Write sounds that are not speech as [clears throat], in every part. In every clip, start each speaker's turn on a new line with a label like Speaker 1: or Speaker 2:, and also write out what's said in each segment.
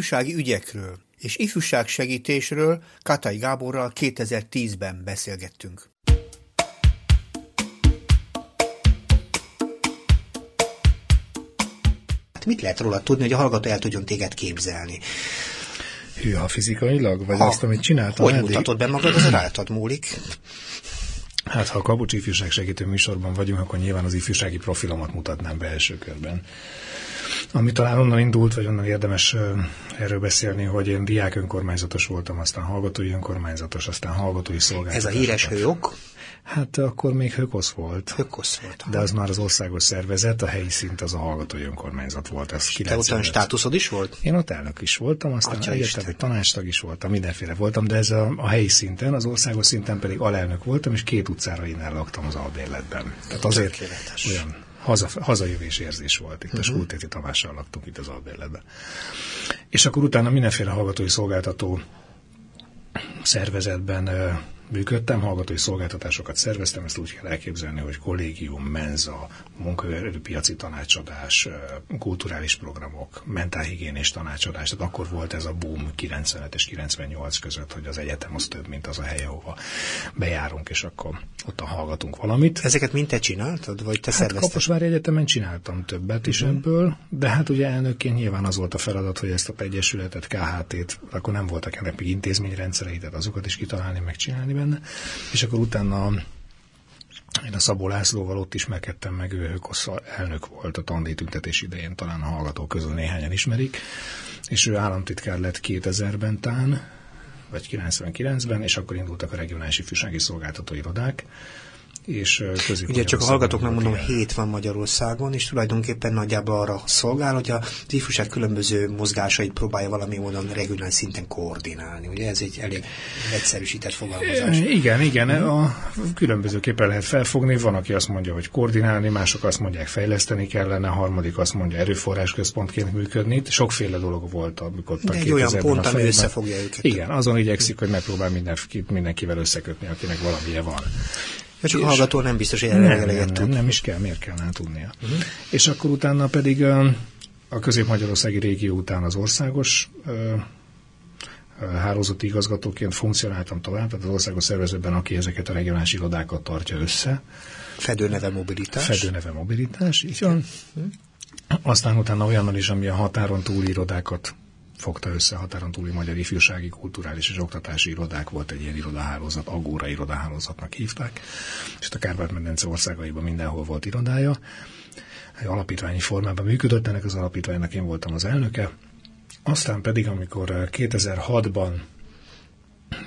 Speaker 1: ifjúsági ügyekről és ifjúságsegítésről Katai Gáborral 2010-ben beszélgettünk. Hát mit lehet róla tudni, hogy a hallgató el tudjon téged képzelni?
Speaker 2: Hűha fizikailag? Vagy ha, azt, amit csináltam
Speaker 1: Hogy eddig? mutatod be magad, az rátad múlik.
Speaker 2: Hát, ha a Kapucs ifjúság segítő műsorban vagyunk, akkor nyilván az ifjúsági profilomat mutatnám be első körben. Ami talán onnan indult, vagy onnan érdemes erről beszélni, hogy én diák önkormányzatos voltam, aztán hallgatói önkormányzatos, aztán hallgatói szolgáltatás.
Speaker 1: Ez a híres hőok?
Speaker 2: Hát akkor még Hökosz volt.
Speaker 1: Hökosz volt.
Speaker 2: De az már az országos szervezet, a helyi szint az a hallgatói önkormányzat volt. Ez
Speaker 1: Te ott státuszod is volt?
Speaker 2: Én ott elnök is voltam, aztán egyetemi tanácstag is voltam, mindenféle voltam, de ez a, a helyi szinten, az országos szinten pedig alelnök voltam, és két utcára innen laktam az albérletben. Tehát azért Tökéletes. olyan haza, hazajövés érzés volt. Itt uh-huh. a mhm. Skultéti Tamással laktunk itt az albérletben. És akkor utána mindenféle hallgatói szolgáltató szervezetben működtem, hallgatói szolgáltatásokat szerveztem, ezt úgy kell elképzelni, hogy kollégium, menza, munkaerőpiaci tanácsadás, kulturális programok, mentálhigiénés tanácsadás. Tehát akkor volt ez a boom 95 és 98 között, hogy az egyetem az több, mint az a hely, ahova bejárunk, és akkor ott hallgatunk valamit.
Speaker 1: Ezeket mind te csináltad, vagy te
Speaker 2: hát
Speaker 1: szervezted?
Speaker 2: Kaposvári Egyetemen csináltam többet is uh-huh. ebből, de hát ugye elnökként nyilván az volt a feladat, hogy ezt a egyesületet, KHT-t, akkor nem voltak ennek még intézményrendszerei, tehát azokat is kitalálni, megcsinálni benne, és akkor utána én a Szabó Lászlóval ott ismerkedtem meg, ő Kossza elnök volt a tandíjtüntetés idején, talán a hallgatók közül néhányan ismerik, és ő államtitkár lett 2000-ben tán, vagy 99-ben, és akkor indultak a regionális ifjúsági szolgáltató irodák, és
Speaker 1: Ugye csak a hallgatóknak mondom, hét van Magyarországon, és tulajdonképpen nagyjából arra szolgál, hogy a ifjúság különböző mozgásait próbálja valami módon regionális szinten koordinálni. Ugye ez egy elég egyszerűsített fogalmazás.
Speaker 2: Igen, igen, a különbözőképpen lehet felfogni. Van, aki azt mondja, hogy koordinálni, mások azt mondják, fejleszteni kellene, a harmadik azt mondja, erőforrás központként működni. Sokféle dolog volt, amikor
Speaker 1: De egy olyan pont, ami összefogja őket.
Speaker 2: Igen, azon igyekszik, hogy megpróbál mindenkivel összekötni, akinek valamilyen van.
Speaker 1: Ja, csak a hallgató nem biztos, hogy erre nem, nem,
Speaker 2: nem, nem is kell, miért kellene tudnia. Uh-huh. És akkor utána pedig a közép-magyarországi régió után az országos hálózati igazgatóként funkcionáltam tovább, tehát az országos szervezőben, aki ezeket a regionális irodákat tartja össze.
Speaker 1: Fedőneve mobilitás.
Speaker 2: Fedőneve mobilitás, így van. Uh-huh. Aztán utána olyannal is, ami a határon túli irodákat fogta össze határon túli magyar ifjúsági, kulturális és oktatási irodák, volt egy ilyen irodahálózat, Agóra irodahálózatnak hívták, és a Kárpát-medence országaiban mindenhol volt irodája. Egy alapítványi formában működött, ennek az alapítványnak én voltam az elnöke. Aztán pedig, amikor 2006-ban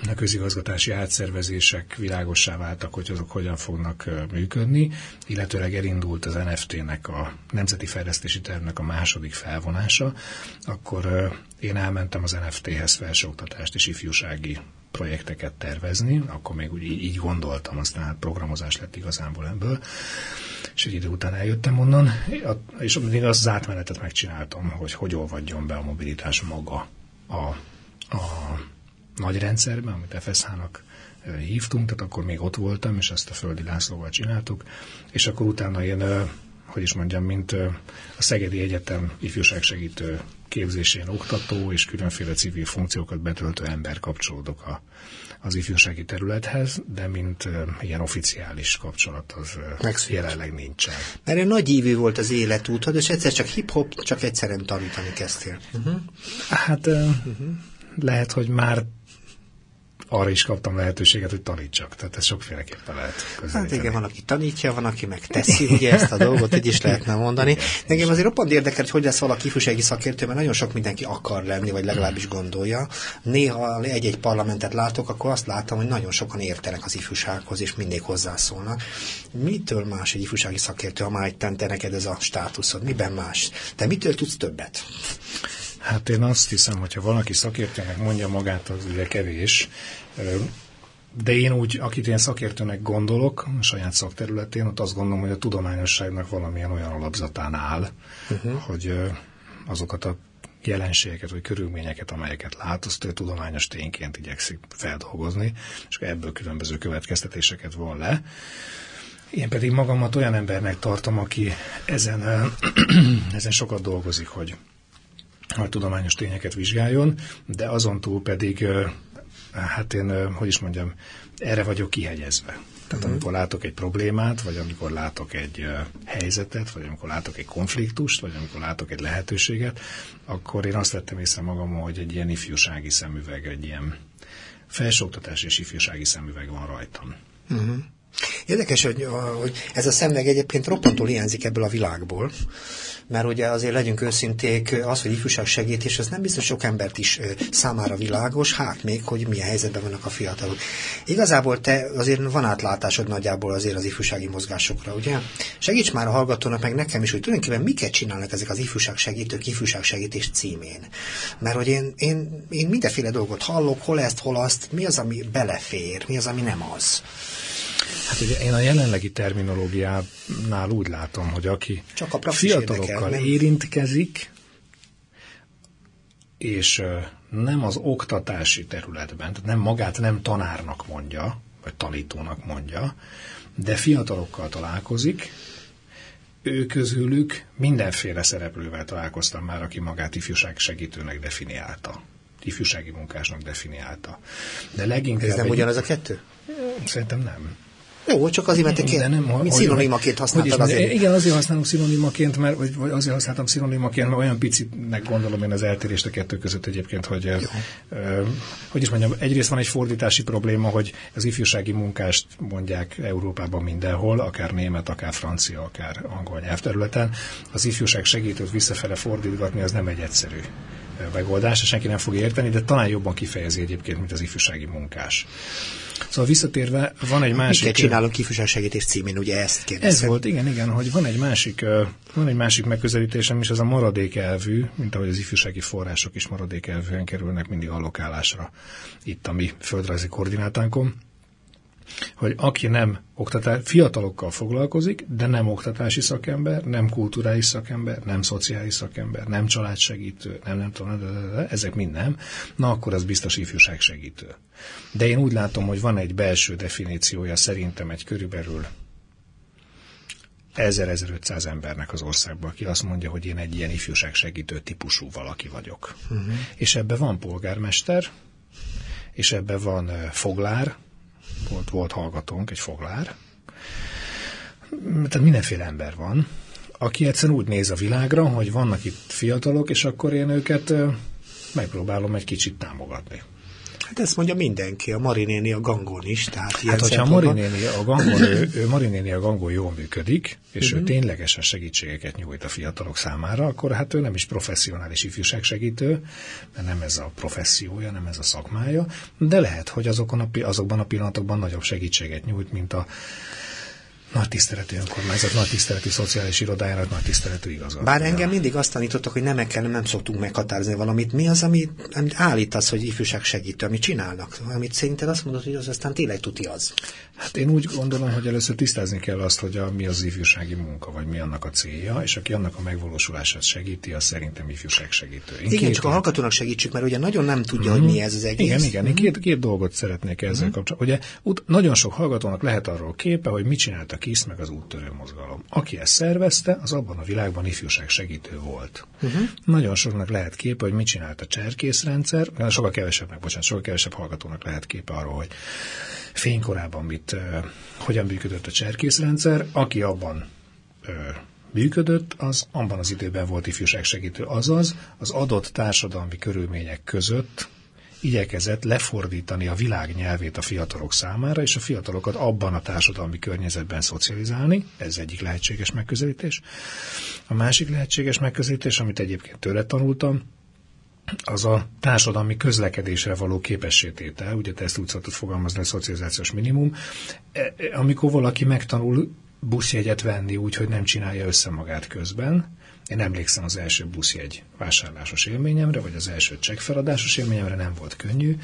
Speaker 2: a közigazgatási átszervezések világossá váltak, hogy azok hogyan fognak működni, illetőleg elindult az NFT-nek a Nemzeti Fejlesztési Tervnek a második felvonása, akkor én elmentem az NFT-hez felsőoktatást és ifjúsági projekteket tervezni, akkor még úgy így gondoltam, aztán hát programozás lett igazából ebből, és egy idő után eljöttem onnan, és azt az átmenetet megcsináltam, hogy hogy olvadjon be a mobilitás maga a, a nagy rendszerben, amit FSH-nak hívtunk, tehát akkor még ott voltam, és ezt a Földi Lászlóval csináltuk, és akkor utána én, hogy is mondjam, mint a Szegedi Egyetem ifjúságsegítő képzésén oktató és különféle civil funkciókat betöltő ember kapcsolódok a, az ifjúsági területhez, de mint uh, ilyen oficiális kapcsolat az uh, jelenleg nincsen.
Speaker 1: Mert egy nagy ívű volt az életútod, és egyszer csak hip-hop, csak egyszerűen tanítani kezdtél. Uh-huh.
Speaker 2: Hát uh, uh-huh. lehet, hogy már arra is kaptam lehetőséget, hogy tanítsak. Tehát ez sokféleképpen lehet
Speaker 1: közelíteni. Hát igen, van, aki tanítja, van, aki megteszi ugye ezt a dolgot, így is lehetne mondani. Engem azért roppant érdekel, hogy hogy lesz valaki ifjúsági szakértő, mert nagyon sok mindenki akar lenni, vagy legalábbis gondolja. Néha egy-egy parlamentet látok, akkor azt látom, hogy nagyon sokan értenek az ifjúsághoz, és mindig hozzászólnak. Mitől más egy ifjúsági szakértő, ha már egy te neked ez a státuszod? Miben más? Te mitől tudsz többet?
Speaker 2: Hát én azt hiszem, hogyha valaki szakértőnek mondja magát, az ugye kevés. De én úgy, akit én szakértőnek gondolok, a saját szakterületén, ott azt gondolom, hogy a tudományosságnak valamilyen olyan alapzatán áll, uh-huh. hogy azokat a jelenségeket vagy körülményeket, amelyeket lát, azt ő tudományos tényként igyekszik feldolgozni, és ebből különböző következtetéseket von le. Én pedig magamat olyan embernek tartom, aki ezen, [clears throat] ezen sokat dolgozik, hogy hogy tudományos tényeket vizsgáljon, de azon túl pedig, hát én, hogy is mondjam, erre vagyok kihegyezve. Tehát amikor látok egy problémát, vagy amikor látok egy helyzetet, vagy amikor látok egy konfliktust, vagy amikor látok egy lehetőséget, akkor én azt vettem észre magam, hogy egy ilyen ifjúsági szemüveg, egy ilyen felsőoktatás és ifjúsági szemüveg van rajtam. Uh-huh.
Speaker 1: Érdekes, hogy, hogy ez a szemüveg egyébként roppantól hiányzik ebből a világból, mert ugye azért legyünk őszinték, az, hogy ifjúság segítés, az nem biztos sok embert is számára világos, hát még, hogy milyen helyzetben vannak a fiatalok. Igazából te azért van átlátásod nagyjából azért az ifjúsági mozgásokra, ugye? Segíts már a hallgatónak, meg nekem is, hogy tulajdonképpen miket csinálnak ezek az ifjúság segítők ifjúság segítés címén. Mert hogy én, én, én mindenféle dolgot hallok, hol ezt, hol azt, mi az, ami belefér, mi az, ami nem az.
Speaker 2: Hát ugye én a jelenlegi terminológiánál úgy látom, hogy aki Csak a fiatalokkal érdekel, érintkezik, és nem az oktatási területben, tehát nem magát nem tanárnak mondja, vagy tanítónak mondja, de fiatalokkal találkozik, ő közülük mindenféle szereplővel találkoztam már, aki magát ifjúság segítőnek definiálta ifjúsági munkásnak definiálta.
Speaker 1: De leginkább... Ez nem egy... ugyanaz a kettő?
Speaker 2: Szerintem nem.
Speaker 1: Jó, csak azért, mert te nem, mint szinonimaként használtad azért.
Speaker 2: Igen, azért használom szinonimaként, mert, vagy, vagy azért használtam szinonimaként, mert olyan picinek gondolom én az eltérést a kettő között egyébként, hogy, ö, hogy is mondjam, egyrészt van egy fordítási probléma, hogy az ifjúsági munkást mondják Európában mindenhol, akár német, akár francia, akár angol nyelvterületen. Az ifjúság segítőt visszafele fordítgatni, az nem egy egyszerű megoldás, senki nem fog érteni, de talán jobban kifejezi egyébként, mint az ifjúsági munkás. Szóval visszatérve, van egy másik...
Speaker 1: Miket csinálunk segítés címén, ugye ezt kérdezem.
Speaker 2: Ez volt, igen, igen, hogy van egy másik, van egy másik megközelítésem is, az a maradék elvű, mint ahogy az ifjúsági források is maradék elvűen kerülnek mindig allokálásra itt a mi földrajzi koordinátánkon hogy aki nem oktatás, fiatalokkal foglalkozik, de nem oktatási szakember, nem kulturális szakember, nem szociális szakember, nem családsegítő, nem, nem tudom, ezek mind nem, na akkor az biztos ifjúság segítő. De én úgy látom, hogy van egy belső definíciója szerintem egy körülbelül 1000-1500 embernek az országban, aki azt mondja, hogy én egy ilyen ifjúság segítő típusú valaki vagyok. Uh-huh. És ebbe van polgármester, és ebbe van foglár, volt, volt hallgatónk, egy foglár, tehát mindenféle ember van, aki egyszerűen úgy néz a világra, hogy vannak itt fiatalok, és akkor én őket megpróbálom egy kicsit támogatni.
Speaker 1: Hát ezt mondja mindenki, a Marinéni a gangon is. Tehát
Speaker 2: hát, hogyha a Marinéni a gangon, [coughs] ő, ő Marinéni a gangon jól működik, és uh-huh. ő mhm. ténylegesen segítségeket nyújt a fiatalok számára, akkor hát ő nem is professzionális ifjúságsegítő, mert nem ez a professziója, nem ez a szakmája, de lehet, hogy azokon a, azokban a pillanatokban nagyobb segítséget nyújt, mint a nagy tiszteletű önkormányzat, nagy tiszteletű szociális irodájának, nagy tiszteletű igazgató.
Speaker 1: Bár engem mindig azt tanítottak, hogy nem kell, nem szoktunk meghatározni valamit. Mi az, amit, amit állítasz, hogy ifjúság segítő, amit csinálnak? Amit szerinted azt mondod, hogy az aztán tényleg tuti az?
Speaker 2: Hát én úgy gondolom, hogy először tisztázni kell azt, hogy a, mi az ifjúsági munka, vagy mi annak a célja, és aki annak a megvalósulását segíti, az szerintem ifjúság segítő.
Speaker 1: Én igen, csak a hallgatónak segítsük, mert ugye nagyon nem tudja, mm-hmm. hogy mi ez az egész.
Speaker 2: Igen, igen. Mm-hmm. Én két, két dolgot szeretnék ezzel mm-hmm. kapcsolatban. Ugye ut- nagyon sok hallgatónak lehet arról képe, hogy mit csinált a KISZ meg az úttörő mozgalom. Aki ezt szervezte, az abban a világban ifjúság segítő volt. Uh-huh. Nagyon soknak lehet képe, hogy mit csinált a cserkészrendszer, sokkal kevesebbnek, bocsánat, sokkal kevesebb hallgatónak lehet képe arról, hogy fénykorában mit, hogyan működött a cserkészrendszer, aki abban működött, az abban az időben volt ifjúság segítő. Azaz, az adott társadalmi körülmények között igyekezett lefordítani a világ nyelvét a fiatalok számára, és a fiatalokat abban a társadalmi környezetben szocializálni. Ez egyik lehetséges megközelítés. A másik lehetséges megközelítés, amit egyébként tőle tanultam, az a társadalmi közlekedésre való képességtétel, ugye te ezt úgy szoktad fogalmazni, a szocializációs minimum, e, e, amikor valaki megtanul buszjegyet venni úgy, hogy nem csinálja össze magát közben, én emlékszem az első buszjegy vásárlásos élményemre, vagy az első csekkfeladásos élményemre, nem volt könnyű.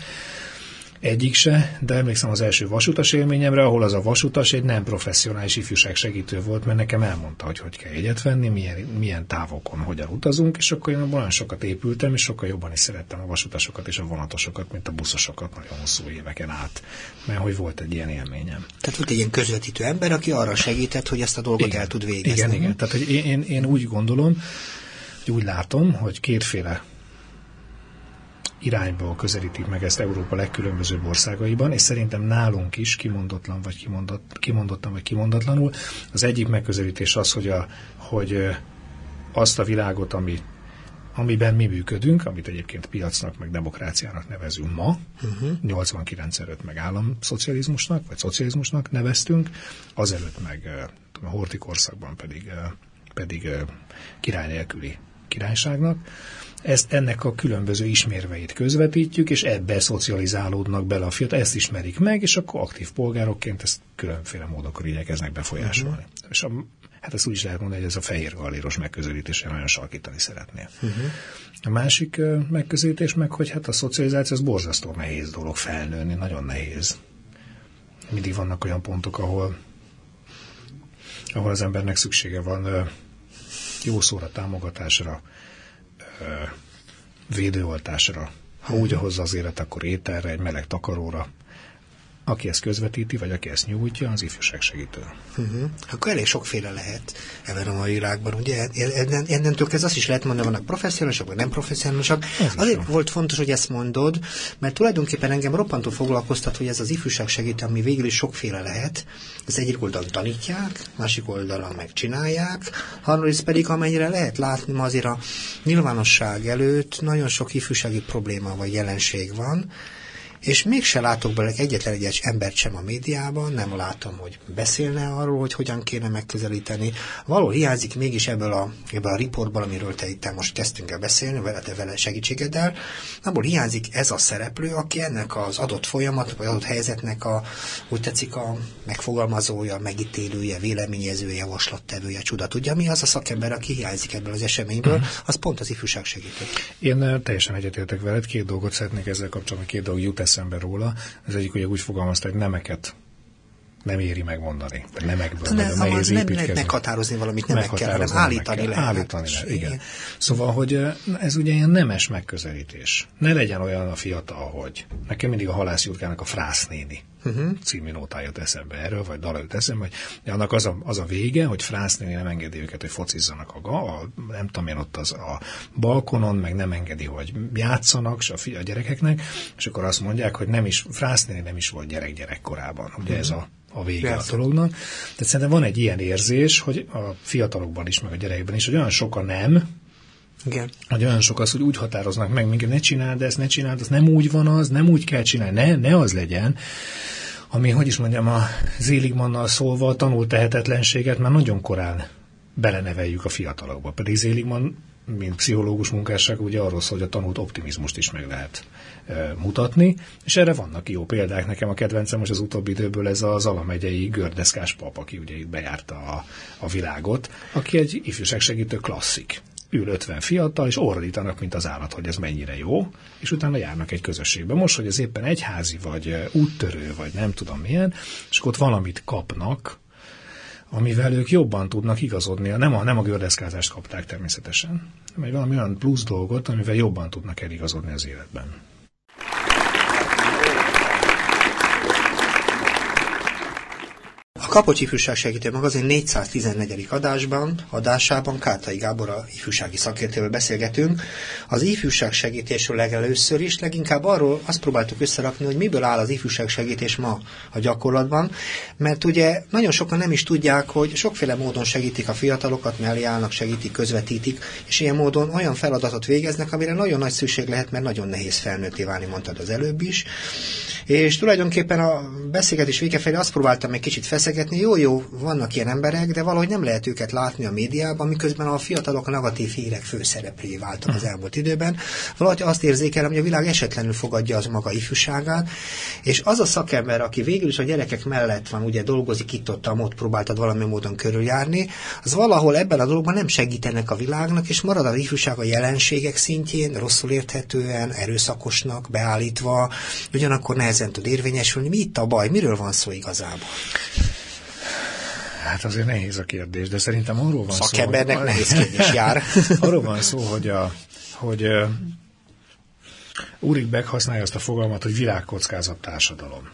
Speaker 2: Egyik se, de emlékszem az első vasutas élményemre, ahol az a vasutas egy nem professzionális ifjúság segítő volt, mert nekem elmondta, hogy hogy kell jegyet venni, milyen, milyen távokon hogyan utazunk, és akkor én olyan sokat épültem, és sokkal jobban is szerettem a vasutasokat és a vonatosokat, mint a buszosokat nagyon hosszú éveken át, mert hogy volt egy ilyen élményem.
Speaker 1: Tehát volt egy ilyen közvetítő ember, aki arra segített, hogy ezt a dolgot
Speaker 2: igen,
Speaker 1: el tud végezni.
Speaker 2: Igen, igen. Tehát hogy én, én, én úgy gondolom, hogy úgy látom, hogy kétféle irányba közelítik meg ezt Európa legkülönbözőbb országaiban, és szerintem nálunk is kimondotlan vagy kimondott, kimondottan vagy kimondatlanul. Az egyik megközelítés az, hogy, a, hogy azt a világot, ami, amiben mi működünk, amit egyébként piacnak, meg demokráciának nevezünk ma, uh-huh. 89 előtt meg államszocializmusnak, vagy szocializmusnak neveztünk, azelőtt meg a Horti korszakban pedig, pedig király nélküli királyságnak ezt ennek a különböző ismérveit közvetítjük, és ebbe szocializálódnak bele a fiatal, ezt ismerik meg, és akkor aktív polgárokként ezt különféle módokon igyekeznek befolyásolni. Uh-huh. És a, hát ezt úgy is lehet mondani, hogy ez a fehér galléros megközelítése nagyon sarkítani szeretnél. Uh-huh. A másik megközelítés meg, hogy hát a szocializáció az borzasztó nehéz dolog felnőni, nagyon nehéz. Mindig vannak olyan pontok, ahol ahol az embernek szüksége van jó szóra, támogatásra, védőoltásra. Ha úgy hozza az élet, akkor ételre, egy meleg takaróra. Aki ezt közvetíti, vagy aki ezt nyújtja, az ifjúság segítő.
Speaker 1: Uh-huh. Akkor elég sokféle lehet ebben a mai világban. Ugye ennen, ennentől kezdve azt is lehet mondani, vannak professzionálisak, vagy nem professzionálisak. Azért van. volt fontos, hogy ezt mondod, mert tulajdonképpen engem roppantól foglalkoztat, hogy ez az ifjúság segítő, ami végül is sokféle lehet. Az egyik oldalon tanítják, másik oldalon megcsinálják, harmadrészt pedig amennyire lehet látni, ma azért a nyilvánosság előtt nagyon sok ifjúsági probléma vagy jelenség van, és mégse látok belőle egyetlen egy embert sem a médiában, nem látom, hogy beszélne arról, hogy hogyan kéne megközelíteni. Való hiányzik mégis ebből a, ebből a riportból, amiről te itt most kezdtünk el beszélni, vele, te vele segítségeddel, abból hiányzik ez a szereplő, aki ennek az adott folyamat, vagy adott helyzetnek a, úgy tetszik, a megfogalmazója, megítélője, véleményezője, javaslattevője, csuda. Tudja, mi az a szakember, aki hiányzik ebből az eseményből, uh-huh. az pont az ifjúság segítő.
Speaker 2: Én teljesen egyetértek veled, két dolgot szeretnék ezzel kapcsolatban, két dolog jut eszembe róla. Az egyik ugye úgy fogalmazta, hogy nemeket nem éri megmondani. Nemekből ne,
Speaker 1: nagyon nehéz nem lehet meghatározni valamit nemek kell, hanem állítani lehet.
Speaker 2: Állítani lehet, igen. igen. Szóval, hogy ez ugye ilyen nemes megközelítés. Ne legyen olyan a fiatal, hogy nekem mindig a halászjutkának a frásznéni uh-huh. című nótája jut eszembe erről, vagy dal jut eszembe, hogy annak az a, az a vége, hogy frásznéni nem engedi őket, hogy focizzanak a, a nem tudom én ott az a balkonon, meg nem engedi, hogy játszanak a, fi, a gyerekeknek, és akkor azt mondják, hogy nem is, frásznéni nem is volt gyerek gyerekkorában. Ugye uh-huh. ez a a vége Persze. a dolognak. Tehát szerintem van egy ilyen érzés, hogy a fiatalokban is, meg a gyerekekben is, hogy olyan sok a nem, igen. Hogy olyan sok az, hogy úgy határoznak meg minket, ne csináld ezt, ne csináld ezt, nem úgy van az, nem úgy kell csinálni, ne, ne az legyen. Ami, hogy is mondjam, a Zéligmannal szólva a tanult tehetetlenséget már nagyon korán beleneveljük a fiatalokba. Pedig Zéligman, mint pszichológus munkásság, ugye arról szól, hogy a tanult optimizmust is meg lehet mutatni, és erre vannak jó példák. Nekem a kedvencem most az utóbbi időből ez az alamegyei gördeszkás pap, aki ugye itt bejárta a, a világot, aki egy ifjúságsegítő klasszik ül 50 fiatal, és ordítanak, mint az állat, hogy ez mennyire jó, és utána járnak egy közösségbe. Most, hogy ez éppen egyházi, vagy úttörő, vagy nem tudom milyen, és ott valamit kapnak, amivel ők jobban tudnak igazodni. Nem a, nem a gördeszkázást kapták természetesen, hanem egy valami olyan plusz dolgot, amivel jobban tudnak eligazodni az életben.
Speaker 1: Kapocs Ifjúság Segítő Magazin 414. adásban, adásában Kátai Gábor a ifjúsági szakértővel beszélgetünk. Az ifjúság segítésről legelőször is, leginkább arról azt próbáltuk összerakni, hogy miből áll az ifjúság segítés ma a gyakorlatban, mert ugye nagyon sokan nem is tudják, hogy sokféle módon segítik a fiatalokat, mellé állnak, segítik, közvetítik, és ilyen módon olyan feladatot végeznek, amire nagyon nagy szükség lehet, mert nagyon nehéz felnőtté válni, mondtad az előbb is. És tulajdonképpen a beszélgetés vége felé azt próbáltam egy kicsit feszegetni, jó, jó, vannak ilyen emberek, de valahogy nem lehet őket látni a médiában, miközben a fiatalok a negatív hírek főszereplői váltak az elmúlt időben. Valahogy azt érzékelem, hogy a világ esetlenül fogadja az maga ifjúságát, és az a szakember, aki végül is a gyerekek mellett van, ugye dolgozik itt ott, ott próbáltad valami módon körüljárni, az valahol ebben a dologban nem segítenek a világnak, és marad az ifjúság a jelenségek szintjén, rosszul érthetően, erőszakosnak beállítva, ugyanakkor nehezen tud érvényesülni. Mi itt a baj? Miről van szó igazából?
Speaker 2: Hát azért nehéz a kérdés, de szerintem arról van
Speaker 1: Szakembernek szó... nehéz kérdés jár. [laughs]
Speaker 2: arról van szó, hogy, a, hogy uh, Ulrich Beck használja azt a fogalmat, hogy világkockázat társadalom.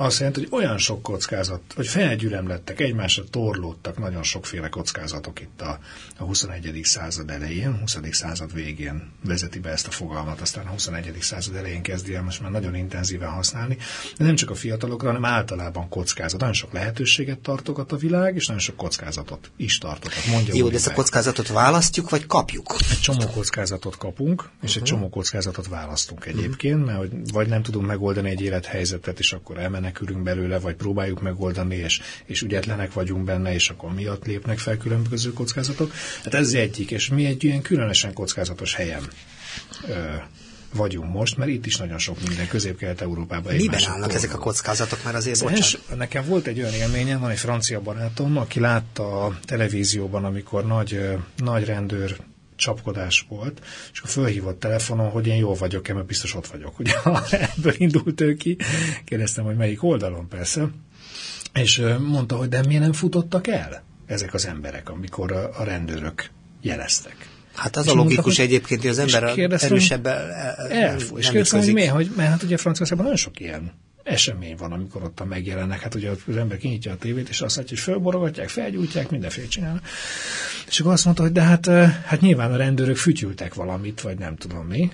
Speaker 2: Azt jelenti, hogy olyan sok kockázat, hogy felgyülemlettek, egymásra torlódtak nagyon sokféle kockázatok itt a, a 21. század elején, 20. század végén vezeti be ezt a fogalmat, aztán a 21. század elején kezdi el most már nagyon intenzíven használni, de nem csak a fiatalokra, hanem általában kockázat. Nagyon sok lehetőséget tartogat a világ, és nagyon sok kockázatot is tartogat. Mondja
Speaker 1: Jó, de ezt a kockázatot választjuk, vagy kapjuk?
Speaker 2: Egy csomó kockázatot kapunk, és uh-huh. egy csomó kockázatot választunk egyébként, mert hogy vagy nem tudunk megoldani egy élethelyzetet, és akkor elmenekülünk belőle, vagy próbáljuk megoldani, és, és ügyetlenek vagyunk benne, és akkor miatt lépnek fel különböző kockázatok. Hát ez egyik, és mi egy ilyen különösen kockázatos helyen ö, vagyunk most, mert itt is nagyon sok minden közép-kelet-európában.
Speaker 1: Miben állnak tornul. ezek a kockázatok, mert azért Szes,
Speaker 2: Nekem volt egy olyan élményem, van egy francia barátom, aki látta a televízióban, amikor nagy, nagy rendőr csapkodás volt, és akkor fölhívott telefonon, hogy én jól vagyok-e, mert biztos ott vagyok. Ugye [laughs] ebből indult ő ki, kérdeztem, hogy melyik oldalon persze, és mondta, hogy de miért nem futottak el ezek az emberek, amikor a, rendőrök jeleztek.
Speaker 1: Hát az és a logikus mondta, egyébként, hogy az ember erősebb el,
Speaker 2: elfú. És kérdeztem, hogy miért, hogy, mert hát ugye Franciaországban nagyon sok ilyen esemény van, amikor ott megjelennek. Hát ugye az ember kinyitja a tévét, és azt látja, hogy fölborogatják, felgyújtják, mindenféle csinálnak. És akkor azt mondta, hogy de hát, hát nyilván a rendőrök fütyültek valamit, vagy nem tudom mi.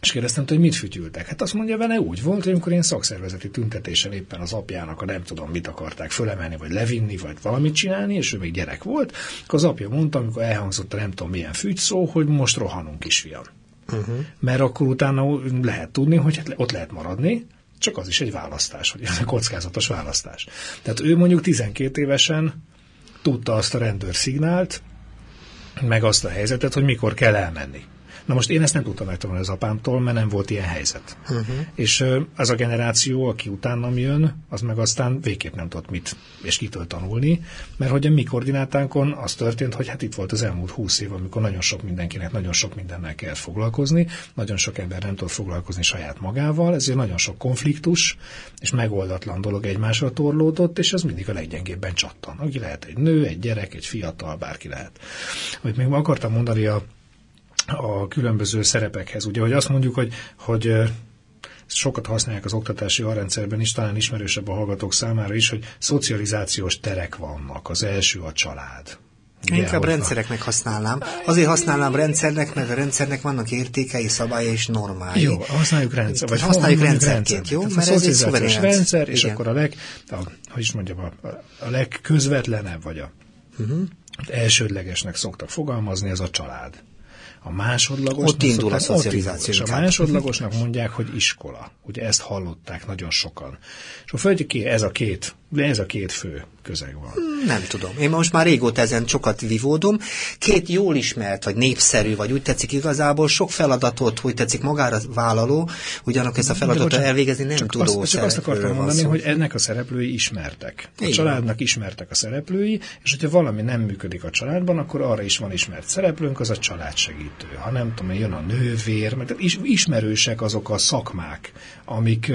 Speaker 2: És kérdeztem, hogy mit fütyültek. Hát azt mondja, vele úgy volt, hogy amikor én szakszervezeti tüntetésen éppen az apjának a nem tudom mit akarták fölemelni, vagy levinni, vagy valamit csinálni, és ő még gyerek volt, akkor az apja mondta, amikor elhangzott a nem tudom milyen fügy szó, hogy most rohanunk kisfiam. Uh-huh. Mert akkor utána lehet tudni, hogy ott lehet maradni, csak az is egy választás, hogy ez egy kockázatos választás. Tehát ő mondjuk 12 évesen tudta azt a rendőrszignált, meg azt a helyzetet, hogy mikor kell elmenni. Na most én ezt nem tudtam megtanulni az apámtól, mert nem volt ilyen helyzet. Uh-huh. És az a generáció, aki utánam jön, az meg aztán végképp nem tudott mit és kitől tanulni, mert hogy a mi koordinátánkon az történt, hogy hát itt volt az elmúlt húsz év, amikor nagyon sok mindenkinek nagyon sok mindennel kell foglalkozni, nagyon sok ember nem tud foglalkozni saját magával, ezért nagyon sok konfliktus és megoldatlan dolog egymásra torlódott, és ez mindig a leggyengébben csattan. Aki lehet egy nő, egy gyerek, egy fiatal, bárki lehet. Amit még akartam mondani a a különböző szerepekhez. Ugye, hogy azt mondjuk, hogy, hogy sokat használják az oktatási alrendszerben is, talán ismerősebb a hallgatók számára is, hogy szocializációs terek vannak. Az első a család.
Speaker 1: Én inkább rendszereknek használnám. Azért használnám rendszernek, mert a rendszernek vannak értékei, szabályai és normái.
Speaker 2: Jó, használjuk rendszer,
Speaker 1: vagy használjuk rendszerként, jó?
Speaker 2: Mert ez egy szuverén rendszer, és Igen. akkor a leg, a, hogy is mondjam, a, a legközvetlenebb, vagy a uh-huh. elsődlegesnek szoktak fogalmazni, ez a család. A másodlagos
Speaker 1: ott indul a szocializáció.
Speaker 2: És a másodlagosnak mondják, hogy iskola. Ugye ezt hallották nagyon sokan. És a földje ki, ez a két, de ez a két fő közeg van.
Speaker 1: Nem tudom. Én most már régóta ezen sokat vivódom. Két jól ismert, vagy népszerű, vagy úgy tetszik igazából, sok feladatot, hogy tetszik magára vállaló, ugyanak ezt a feladatot bocsánat, elvégezni nem
Speaker 2: csak
Speaker 1: tudó
Speaker 2: azt, Csak azt akartam mondani, szó. hogy ennek a szereplői ismertek. A Igen. családnak ismertek a szereplői, és hogyha valami nem működik a családban, akkor arra is van ismert szereplőnk, az a család segítő. Ha nem tudom, jön a nővér, mert ismerősek azok a szakmák, amik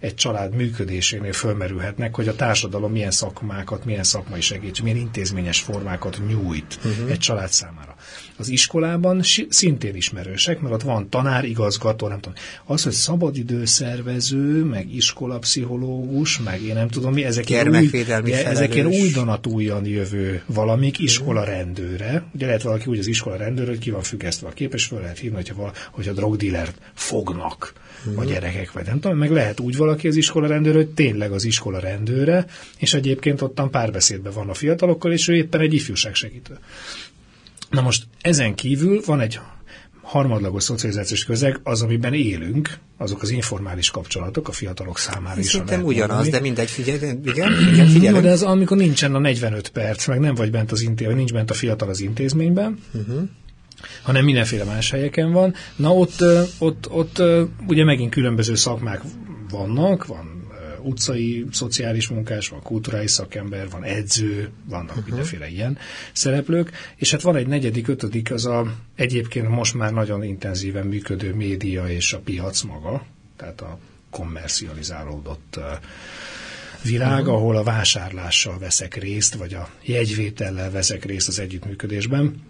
Speaker 2: egy család működésénél fölmerülhetnek, hogy a társadalom milyen szakmákat, milyen szakmai segítség, milyen intézményes formákat nyújt uh-huh. egy család számára. Az iskolában szintén ismerősek, mert ott van tanár, igazgató, nem tudom. Az, hogy szabadidőszervező, meg iskolapszichológus, meg én nem tudom mi, ezek ilyen új, ezek ilyen újdonatújan jövő valamik mhm. iskola rendőre. Ugye lehet valaki úgy az iskola rendőr, hogy ki van függesztve a képes, föl lehet hívni, hogyha, vala, hogyha drogdillert fognak a gyerekek, vagy nem tudom, meg lehet úgy valaki az iskola rendőr, hogy tényleg az iskola rendőre, és egyébként ottan párbeszédben van a fiatalokkal, és ő éppen egy ifjúságsegítő. Na most ezen kívül van egy harmadlagos szocializációs közeg, az, amiben élünk, azok az informális kapcsolatok a fiatalok számára is.
Speaker 1: Szerintem ugyanaz, mondani. de mindegy, figyelj, igen, igen figyelj.
Speaker 2: No, de az, amikor nincsen a 45 perc, meg nem vagy bent az intézményben, nincs bent a fiatal az intézményben, uh-huh hanem mindenféle más helyeken van. Na ott, ott, ott ugye megint különböző szakmák vannak, van utcai szociális munkás, van kulturális szakember, van edző, vannak uh-huh. mindenféle ilyen szereplők, és hát van egy negyedik, ötödik, az a egyébként most már nagyon intenzíven működő média és a piac maga, tehát a kommercializálódott világ, uh-huh. ahol a vásárlással veszek részt, vagy a jegyvétellel veszek részt az együttműködésben.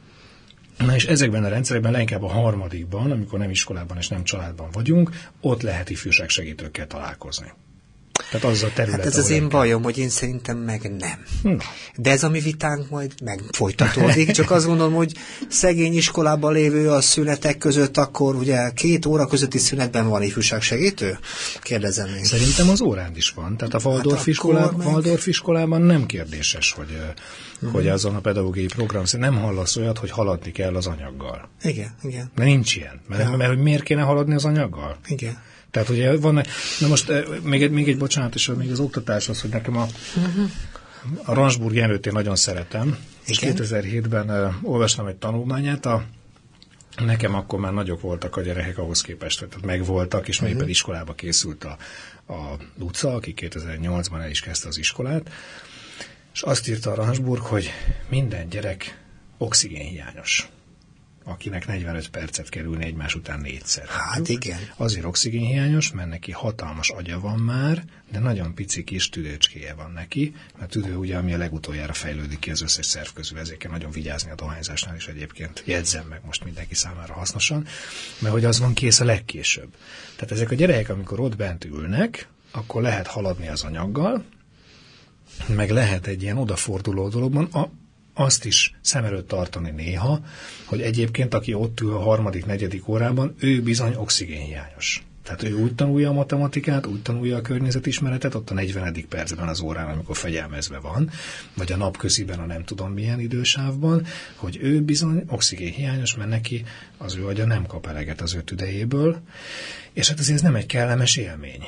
Speaker 2: Na és ezekben a rendszerekben, leginkább a harmadikban, amikor nem iskolában és nem családban vagyunk, ott lehet ifjúság segítőkkel találkozni. Tehát az a terület,
Speaker 1: Hát ez az én bajom, hogy én szerintem meg nem. Na. De ez a mi vitánk majd megfolytatódik, csak azt gondolom, hogy szegény iskolában lévő a szünetek között, akkor ugye két óra közötti szünetben van ifjúság segítő? Kérdezem én.
Speaker 2: Szerintem az órán is van. Tehát a Waldorf, hát iskolában, meg... Waldorf iskolában nem kérdéses, hogy, uh-huh. hogy azon a pedagógiai program nem hallasz olyat, hogy haladni kell az anyaggal.
Speaker 1: Igen, igen.
Speaker 2: De nincs ilyen. Mert, ja. mert, mert hogy miért kéne haladni az anyaggal?
Speaker 1: Igen.
Speaker 2: Tehát ugye van, na most még egy, még egy bocsánat, és még az oktatás az, hogy nekem a, uh-huh. a Ransburg Jenőt én nagyon szeretem, Igen? és 2007-ben uh, olvastam egy tanulmányát, a Nekem akkor már nagyok voltak a gyerekek ahhoz képest, tehát megvoltak, és uh-huh. iskolába készült a, a Luca, aki 2008-ban el is kezdte az iskolát, és azt írta a Ransburg, hogy minden gyerek oxigénhiányos akinek 45 percet kerülni egymás után négyszer.
Speaker 1: Hát igen.
Speaker 2: Azért oxigénhiányos, mert neki hatalmas agya van már, de nagyon pici kis tüdőcskéje van neki, mert tüdő ugye, ami a legutoljára fejlődik ki az összes szerv közül, ezért kell nagyon vigyázni a dohányzásnál is egyébként. Jegyzem meg most mindenki számára hasznosan, mert hogy az van kész a legkésőbb. Tehát ezek a gyerekek, amikor ott bent ülnek, akkor lehet haladni az anyaggal, meg lehet egy ilyen odaforduló dologban, a, azt is szem előtt tartani néha, hogy egyébként aki ott ül a harmadik, negyedik órában, ő bizony oxigénhiányos. Tehát ő úgy tanulja a matematikát, úgy tanulja a környezetismeretet, ott a 40. percben az órán, amikor fegyelmezve van, vagy a napköziben a nem tudom milyen idősávban, hogy ő bizony oxigénhiányos, mert neki az ő agya nem kap eleget az ő tüdejéből, és hát ez nem egy kellemes élmény.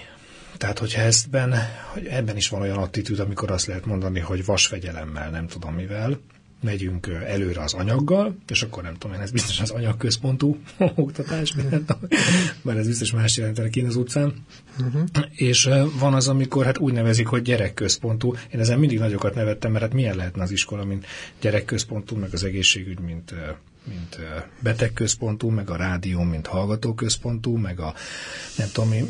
Speaker 2: Tehát, hogyha ezben, hogy ebben is van olyan attitűd, amikor azt lehet mondani, hogy vasfegyelemmel, nem tudom mivel, megyünk előre az anyaggal, és akkor nem tudom én, ez biztos az anyagközpontú [laughs] oktatás, mert ez biztos más jelentene ki az utcán. Uh-huh. És van az, amikor hát úgy nevezik, hogy gyerekközpontú. Én ezen mindig nagyokat nevettem, mert hát milyen lehetne az iskola, mint gyerekközpontú, meg az egészségügy, mint mint betegközpontú, meg a rádió, mint hallgatóközpontú, meg a nem tudom mi.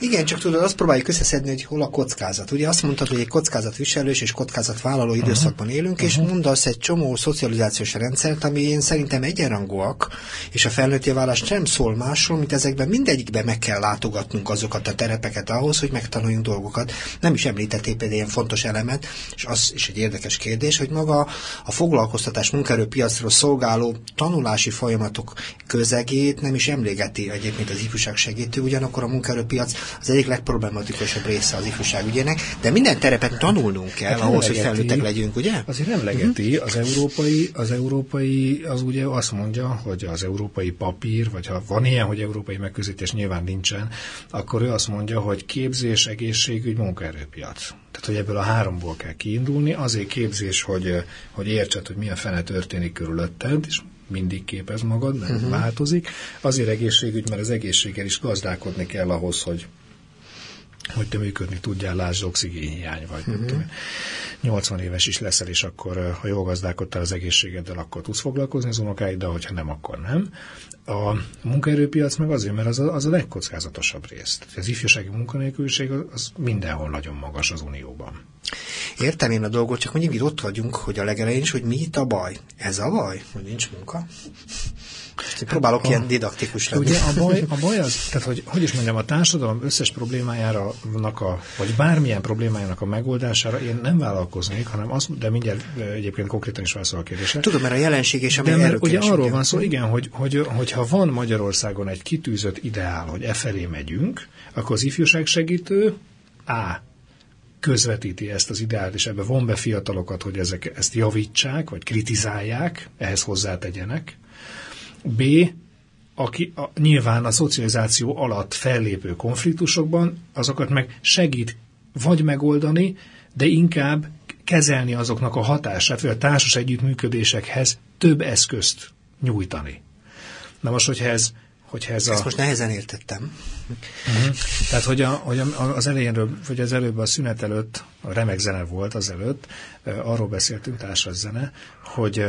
Speaker 1: Igen, csak tudod, azt próbáljuk összeszedni, hogy hol a kockázat. Ugye azt mondtad, hogy egy kockázatviselős és kockázatvállaló uh-huh. időszakban élünk, uh-huh. és mondasz egy csomó szocializációs rendszert, ami én szerintem egyenrangúak, és a felnőtté válás sem szól másról, mint ezekben mindegyikben meg kell látogatnunk azokat a terepeket ahhoz, hogy megtanuljunk dolgokat. Nem is említettél például ilyen fontos elemet, és az is egy érdekes kérdés, hogy maga a foglalkoztatás munkaerőpiacról szolgáló tanulási folyamatok közegét nem is emlégeti egyébként az ifjúság segítő, ugyanakkor a munkaerőpiac az egyik legproblematikusabb része az ifjúság ügyének, de minden terepen tanulnunk kell hát ahhoz, hogy felnőttek legyünk, ugye?
Speaker 2: Azért nem legeti. Az európai, az európai az ugye azt mondja, hogy az európai papír, vagy ha van ilyen, hogy európai megközelítés nyilván nincsen, akkor ő azt mondja, hogy képzés, egészségügy, munkaerőpiac. Tehát, hogy ebből a háromból kell kiindulni, azért képzés, hogy, hogy értsed, hogy milyen fene történik körülötted, és mindig képez magad, mert uh-huh. változik. Azért egészségügy, mert az egészséggel is gazdálkodni kell ahhoz, hogy hogy te működni tudjál, lásd oxigénhiány vagy. Uh-huh. 80 éves is leszel, és akkor, ha jól gazdálkodtál az egészségeddel, akkor tudsz foglalkozni az unokáiddal, hogyha nem, akkor nem. A munkaerőpiac meg azért, mert az a, az a legkockázatosabb rész. Az ifjúsági munkanélküliség az mindenhol nagyon magas az Unióban.
Speaker 1: Értem én a dolgot, csak mondjuk itt ott vagyunk, hogy a legelején is, hogy mi itt a baj. Ez a baj, hogy nincs munka. Én próbálok hát, ilyen didaktikus lenni.
Speaker 2: Ugye a baj, [laughs] a baj az, tehát hogy, hogy is mondjam, a társadalom összes problémájára, a, vagy bármilyen problémájának a megoldására én nem vállalkoznék, hanem azt, de mindjárt egyébként konkrétan is válaszol a kérdésre.
Speaker 1: Tudom, mert a jelenség és
Speaker 2: ami De ugye arról van szó, igen, hogy, hogy, hogyha van Magyarországon egy kitűzött ideál, hogy e felé megyünk, akkor az ifjúság segítő A közvetíti ezt az ideált, és ebbe von be fiatalokat, hogy ezek, ezt javítsák, vagy kritizálják, ehhez hozzátegyenek. B, aki a, nyilván a szocializáció alatt fellépő konfliktusokban, azokat meg segít vagy megoldani, de inkább kezelni azoknak a hatását, vagy a társas együttműködésekhez több eszközt nyújtani. Na most, hogyha ez hogyha ez
Speaker 1: Ezt a... most nehezen értettem.
Speaker 2: Uh-huh. Tehát, hogy, a, hogy az elejénről, vagy az előbb a szünet előtt, a remek zene volt az előtt, arról beszéltünk, társas zene, hogy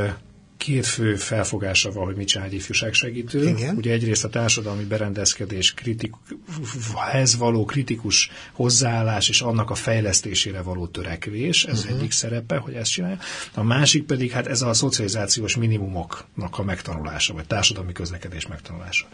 Speaker 2: két fő felfogása van, hogy mit csinál egy ifjúság segítő.
Speaker 1: Igen.
Speaker 2: Ugye egyrészt a társadalmi berendezkedés kritikhez való kritikus hozzáállás és annak a fejlesztésére való törekvés, ez uh-huh. egyik szerepe, hogy ezt csinálja. A másik pedig hát ez a szocializációs minimumoknak a megtanulása, vagy társadalmi közlekedés megtanulása.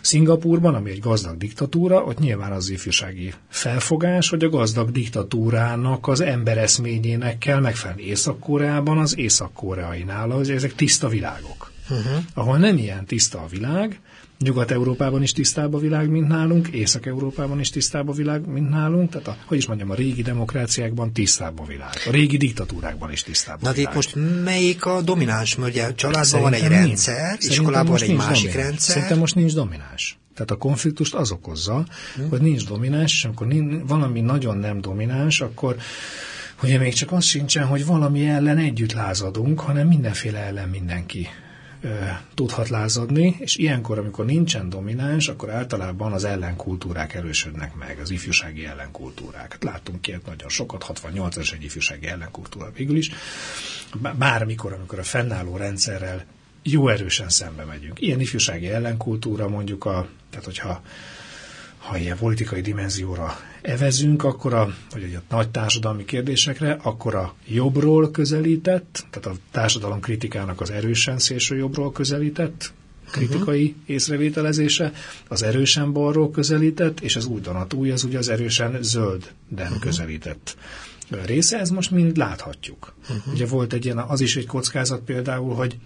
Speaker 2: Szingapurban, ami egy gazdag diktatúra, ott nyilván az ifjúsági felfogás, hogy a gazdag diktatúrának az embereszményének kell megfelelni. Észak-Koreában az észak-koreainál, hogy ezek tiszta világok. Uh-huh. Ahol nem ilyen tiszta a világ, Nyugat-Európában is tisztább a világ, mint nálunk, Észak-Európában is tisztább a világ, mint nálunk, tehát a, hogy is mondjam, a régi demokráciákban tisztább a világ, a régi diktatúrákban is tisztább
Speaker 1: Na,
Speaker 2: a világ.
Speaker 1: Na itt most melyik a domináns? Mert ugye családban Szerintem van egy rendszer, nincs. iskolában van egy másik
Speaker 2: domináns.
Speaker 1: rendszer.
Speaker 2: Szerintem most nincs domináns. Tehát a konfliktust az okozza, hmm. hogy nincs domináns, és amikor valami nagyon nem domináns, akkor ugye még csak az sincsen, hogy valami ellen együtt lázadunk, hanem mindenféle ellen mindenki tudhat lázadni, és ilyenkor, amikor nincsen domináns, akkor általában az ellenkultúrák erősödnek meg, az ifjúsági ellenkultúrák. Hát láttunk ilyet nagyon sokat, 68 es egy ifjúsági ellenkultúra végül is. Bármikor, amikor a fennálló rendszerrel jó erősen szembe megyünk. Ilyen ifjúsági ellenkultúra mondjuk a, tehát hogyha ha ilyen politikai dimenzióra evezünk, akkor a, vagy a nagy társadalmi kérdésekre, akkor a jobbról közelített, tehát a társadalom kritikának az erősen szélső jobbról közelített kritikai uh-huh. észrevételezése, az erősen balról közelített, és az új az ugye az erősen zöld uh-huh. közelített része, ez most mind láthatjuk. Uh-huh. Ugye volt egy ilyen, az is egy kockázat például, hogy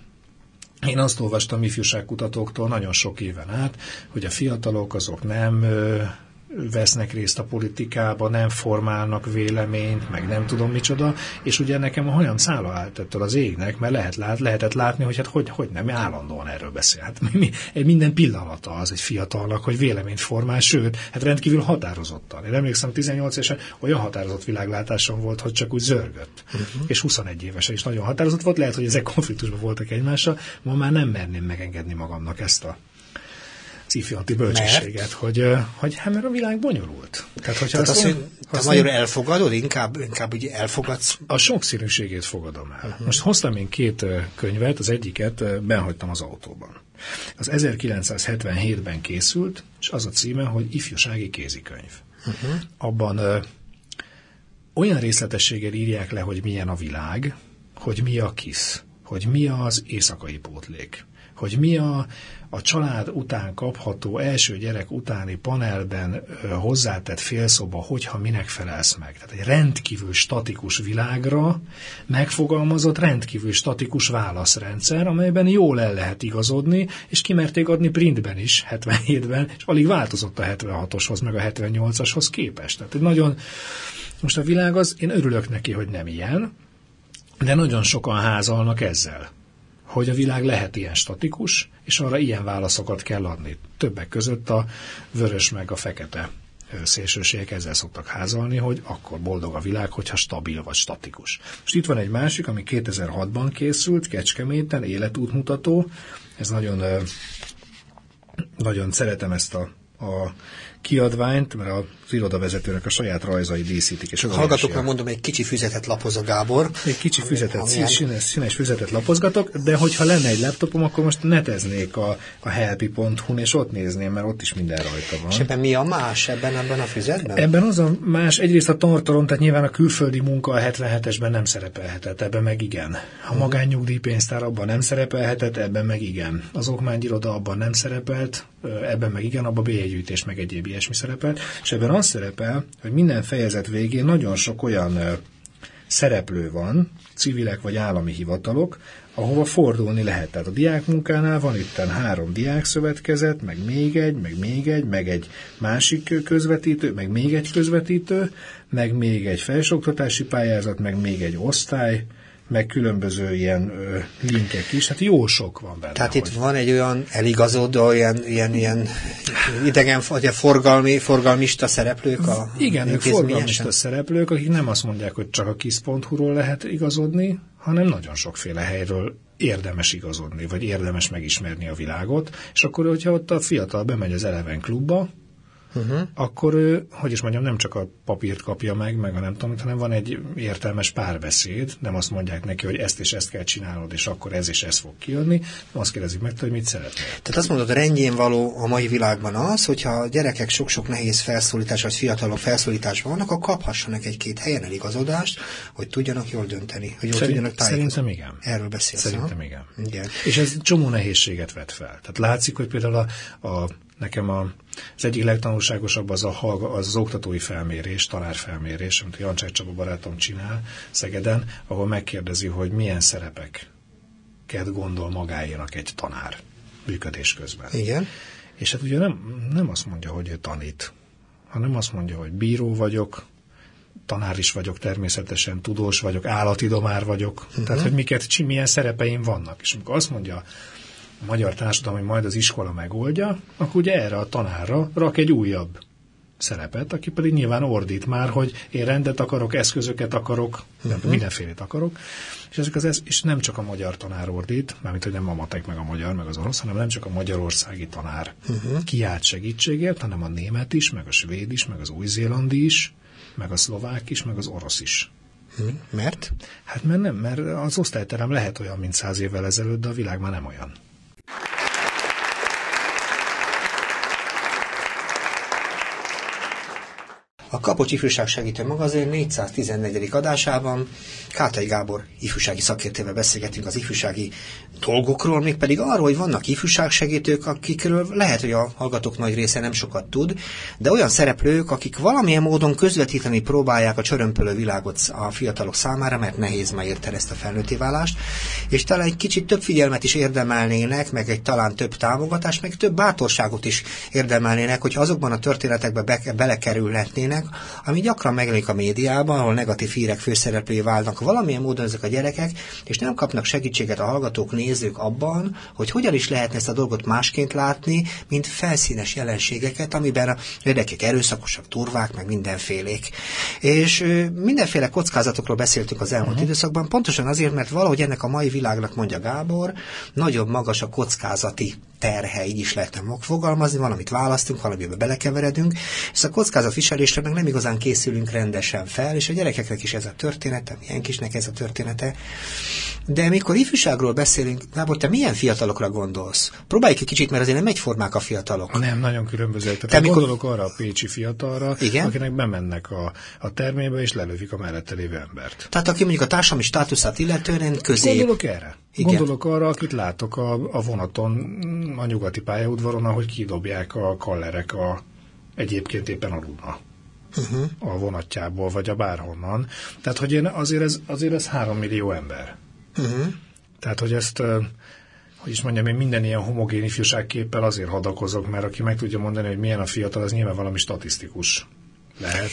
Speaker 2: én azt olvastam ifjúságkutatóktól nagyon sok éven át, hogy a fiatalok azok nem vesznek részt a politikába, nem formálnak véleményt, meg nem tudom micsoda, és ugye nekem olyan szála állt ettől az égnek, mert lehet lát, lehetett látni, hogy hát hogy, hogy nem, állandóan erről beszél. Hát mi, mi, minden pillanata az egy fiatalnak, hogy véleményt formál, sőt, hát rendkívül határozottan. Én emlékszem, 18 évesen olyan határozott világlátásom volt, hogy csak úgy zörgött. Uh-huh. És 21 évesen is nagyon határozott volt, lehet, hogy ezek konfliktusban voltak egymással, ma már nem merném megengedni magamnak ezt a az ifjanti bölcsességet, hogy, hogy hát mert a világ bonyolult.
Speaker 1: Tehát, hogyha Tehát azt, hogy te magyarul elfogadod, inkább, inkább ugye elfogadsz?
Speaker 2: A sokszínűségét fogadom el. Uh-huh. Most hoztam én két könyvet, az egyiket benhagytam az autóban. Az 1977-ben készült, és az a címe, hogy Ifjúsági kézikönyv. Uh-huh. Abban ö, olyan részletességgel írják le, hogy milyen a világ, hogy mi a KISZ, hogy mi az éjszakai pótlék, hogy mi a, a család után kapható első gyerek utáni panelben hozzátett félszoba, hogyha minek felelsz meg. Tehát egy rendkívül statikus világra megfogalmazott rendkívül statikus válaszrendszer, amelyben jól el lehet igazodni, és kimerték adni printben is 77-ben, és alig változott a 76-oshoz, meg a 78-ashoz képest. Tehát egy nagyon, most a világ az, én örülök neki, hogy nem ilyen, de nagyon sokan házalnak ezzel hogy a világ lehet ilyen statikus, és arra ilyen válaszokat kell adni. Többek között a vörös meg a fekete szélsőségek ezzel szoktak házalni, hogy akkor boldog a világ, hogyha stabil vagy statikus. Most itt van egy másik, ami 2006-ban készült, Kecskeméten, életútmutató. Ez nagyon, nagyon szeretem ezt a, a kiadványt, mert az irodavezetőnek a saját rajzai díszítik. És
Speaker 1: Hallgatóknak mondom, egy kicsi füzetet lapoz a Gábor.
Speaker 2: Egy kicsi füzetet, színes, színes füzetet lapozgatok, de hogyha lenne egy laptopom, akkor most neteznék a, a helpi.hu-n, és ott nézném, mert ott is minden rajta van.
Speaker 1: És ebben mi a más ebben, ebben a füzetben?
Speaker 2: Ebben az a más, egyrészt a tartalom, tehát nyilván a külföldi munka a 77-esben nem szerepelhetett, ebben meg igen. A magánnyugdíjpénztár abban nem szerepelhetett, ebben meg igen. Az okmányiroda abban nem szerepelt, ebben meg igen, abban bélyegyűjtés meg egyéb ilyesmi szerepelt, és ebben az szerepel, hogy minden fejezet végén nagyon sok olyan szereplő van, civilek vagy állami hivatalok, ahova fordulni lehet. Tehát a diákmunkánál van itt három diákszövetkezet, meg még egy, meg még egy, meg egy másik közvetítő, meg még egy közvetítő, meg még egy felsőoktatási pályázat, meg még egy osztály, meg különböző ilyen ö, linkek is, hát jó sok van benne.
Speaker 1: Tehát hogy... itt van egy olyan eligazodó, ilyen, ilyen, ilyen idegen, vagy forgalmi, forgalmista szereplők a
Speaker 2: Igen, ők forgalmista szereplők, akik nem azt mondják, hogy csak a kis.hu-ról lehet igazodni, hanem nagyon sokféle helyről érdemes igazodni, vagy érdemes megismerni a világot, és akkor, hogyha ott a fiatal bemegy az Eleven klubba, uh-huh. akkor ő, hogy is mondjam, nem csak a papírt kapja meg, meg a nem tudom, hanem van egy értelmes párbeszéd, nem azt mondják neki, hogy ezt és ezt kell csinálnod, és akkor ez és ez fog kijönni, azt kérdezik meg, hogy mit szeretnél.
Speaker 1: Tehát azt mondod, rendjén való a mai világban az, hogyha a gyerekek sok-sok nehéz felszólítás, vagy fiatalok felszólításban vannak, akkor kaphassanak egy-két helyen eligazodást, hogy tudjanak jól dönteni, hogy jól
Speaker 2: Szerint,
Speaker 1: tudjanak tájékozni.
Speaker 2: Szerintem igen.
Speaker 1: Erről beszélsz.
Speaker 2: Szerintem
Speaker 1: ha?
Speaker 2: igen.
Speaker 1: igen.
Speaker 2: És ez csomó nehézséget vet fel. Tehát látszik, hogy például a, a nekem a, az egyik legtanulságosabb az, a, az az oktatói felmérés, tanárfelmérés, amit Jancsák Csaba barátom csinál Szegeden, ahol megkérdezi, hogy milyen szerepeket gondol magáénak egy tanár működés közben.
Speaker 1: Igen.
Speaker 2: És hát ugye nem, nem azt mondja, hogy ő tanít, hanem azt mondja, hogy bíró vagyok, tanár is vagyok természetesen, tudós vagyok, állatidomár vagyok, uh-huh. tehát hogy miket, milyen szerepeim vannak. És amikor azt mondja a magyar társadalom, hogy majd az iskola megoldja, akkor ugye erre a tanárra rak egy újabb szerepet, aki pedig nyilván ordít már, hogy én rendet akarok, eszközöket akarok, uh-huh. mindenfélét akarok, és ezek az és nem csak a magyar tanár ordít, mármint, hogy nem a matek, meg a magyar, meg az orosz, hanem nem csak a magyarországi tanár uh-huh. kiállt segítségért, hanem a német is, meg a svéd is, meg az új-zélandi is, meg a szlovák is, meg az orosz is.
Speaker 1: Hmm. Mert?
Speaker 2: Hát mert nem, mert az osztályterem lehet olyan, mint száz évvel ezelőtt, de a világ már nem olyan.
Speaker 1: A Kapocs Ifjúság Segítő Magazin 414. adásában Kátai Gábor ifjúsági szakértővel beszélgetünk az ifjúsági dolgokról, mégpedig arról, hogy vannak ifjúságsegítők, akikről lehet, hogy a hallgatók nagy része nem sokat tud, de olyan szereplők, akik valamilyen módon közvetíteni próbálják a csörömpölő világot a fiatalok számára, mert nehéz ma érte ezt a felnőtté válást, és talán egy kicsit több figyelmet is érdemelnének, meg egy talán több támogatást, meg több bátorságot is érdemelnének, hogy azokban a történetekbe be- belekerülhetnének, ami gyakran megjelenik a médiában, ahol negatív hírek főszereplői válnak valamilyen módon ezek a gyerekek, és nem kapnak segítséget a hallgatók, nézők abban, hogy hogyan is lehetne ezt a dolgot másként látni, mint felszínes jelenségeket, amiben a gyerekek erőszakosak, turvák, meg mindenfélék. És mindenféle kockázatokról beszéltünk az elmúlt uh-huh. időszakban, pontosan azért, mert valahogy ennek a mai világnak, mondja Gábor, nagyon magas a kockázati terhe, így is lehetne fogalmazni, valamit választunk, valamibe belekeveredünk, és a kockázatviselésre meg nem igazán készülünk rendesen fel, és a gyerekeknek is ez a története, milyen kisnek ez a története. De mikor ifjúságról beszélünk, Gábor, te milyen fiatalokra gondolsz? Próbáljuk egy kicsit, mert azért nem egyformák a fiatalok.
Speaker 2: Nem, nagyon különbözőek. Tehát mikor... gondolok arra a pécsi fiatalra,
Speaker 1: Igen?
Speaker 2: akinek bemennek a, a termébe, és lelövik a mellette lévő embert.
Speaker 1: Tehát aki mondjuk a társadalmi státuszát illetően közé.
Speaker 2: Gondolok erre. Igen. Gondolok arra, akit látok a, a vonaton, a nyugati pályaudvaron, ahogy kidobják a kallerek a egyébként éppen aludna uh-huh. a vonatjából, vagy a bárhonnan. Tehát, hogy én azért ez, azért ez három millió ember. Uh-huh. Tehát, hogy ezt, hogy is mondjam, én minden ilyen homogén ifjúságképpel azért hadakozok, mert aki meg tudja mondani, hogy milyen a fiatal, az nyilván valami statisztikus lehet.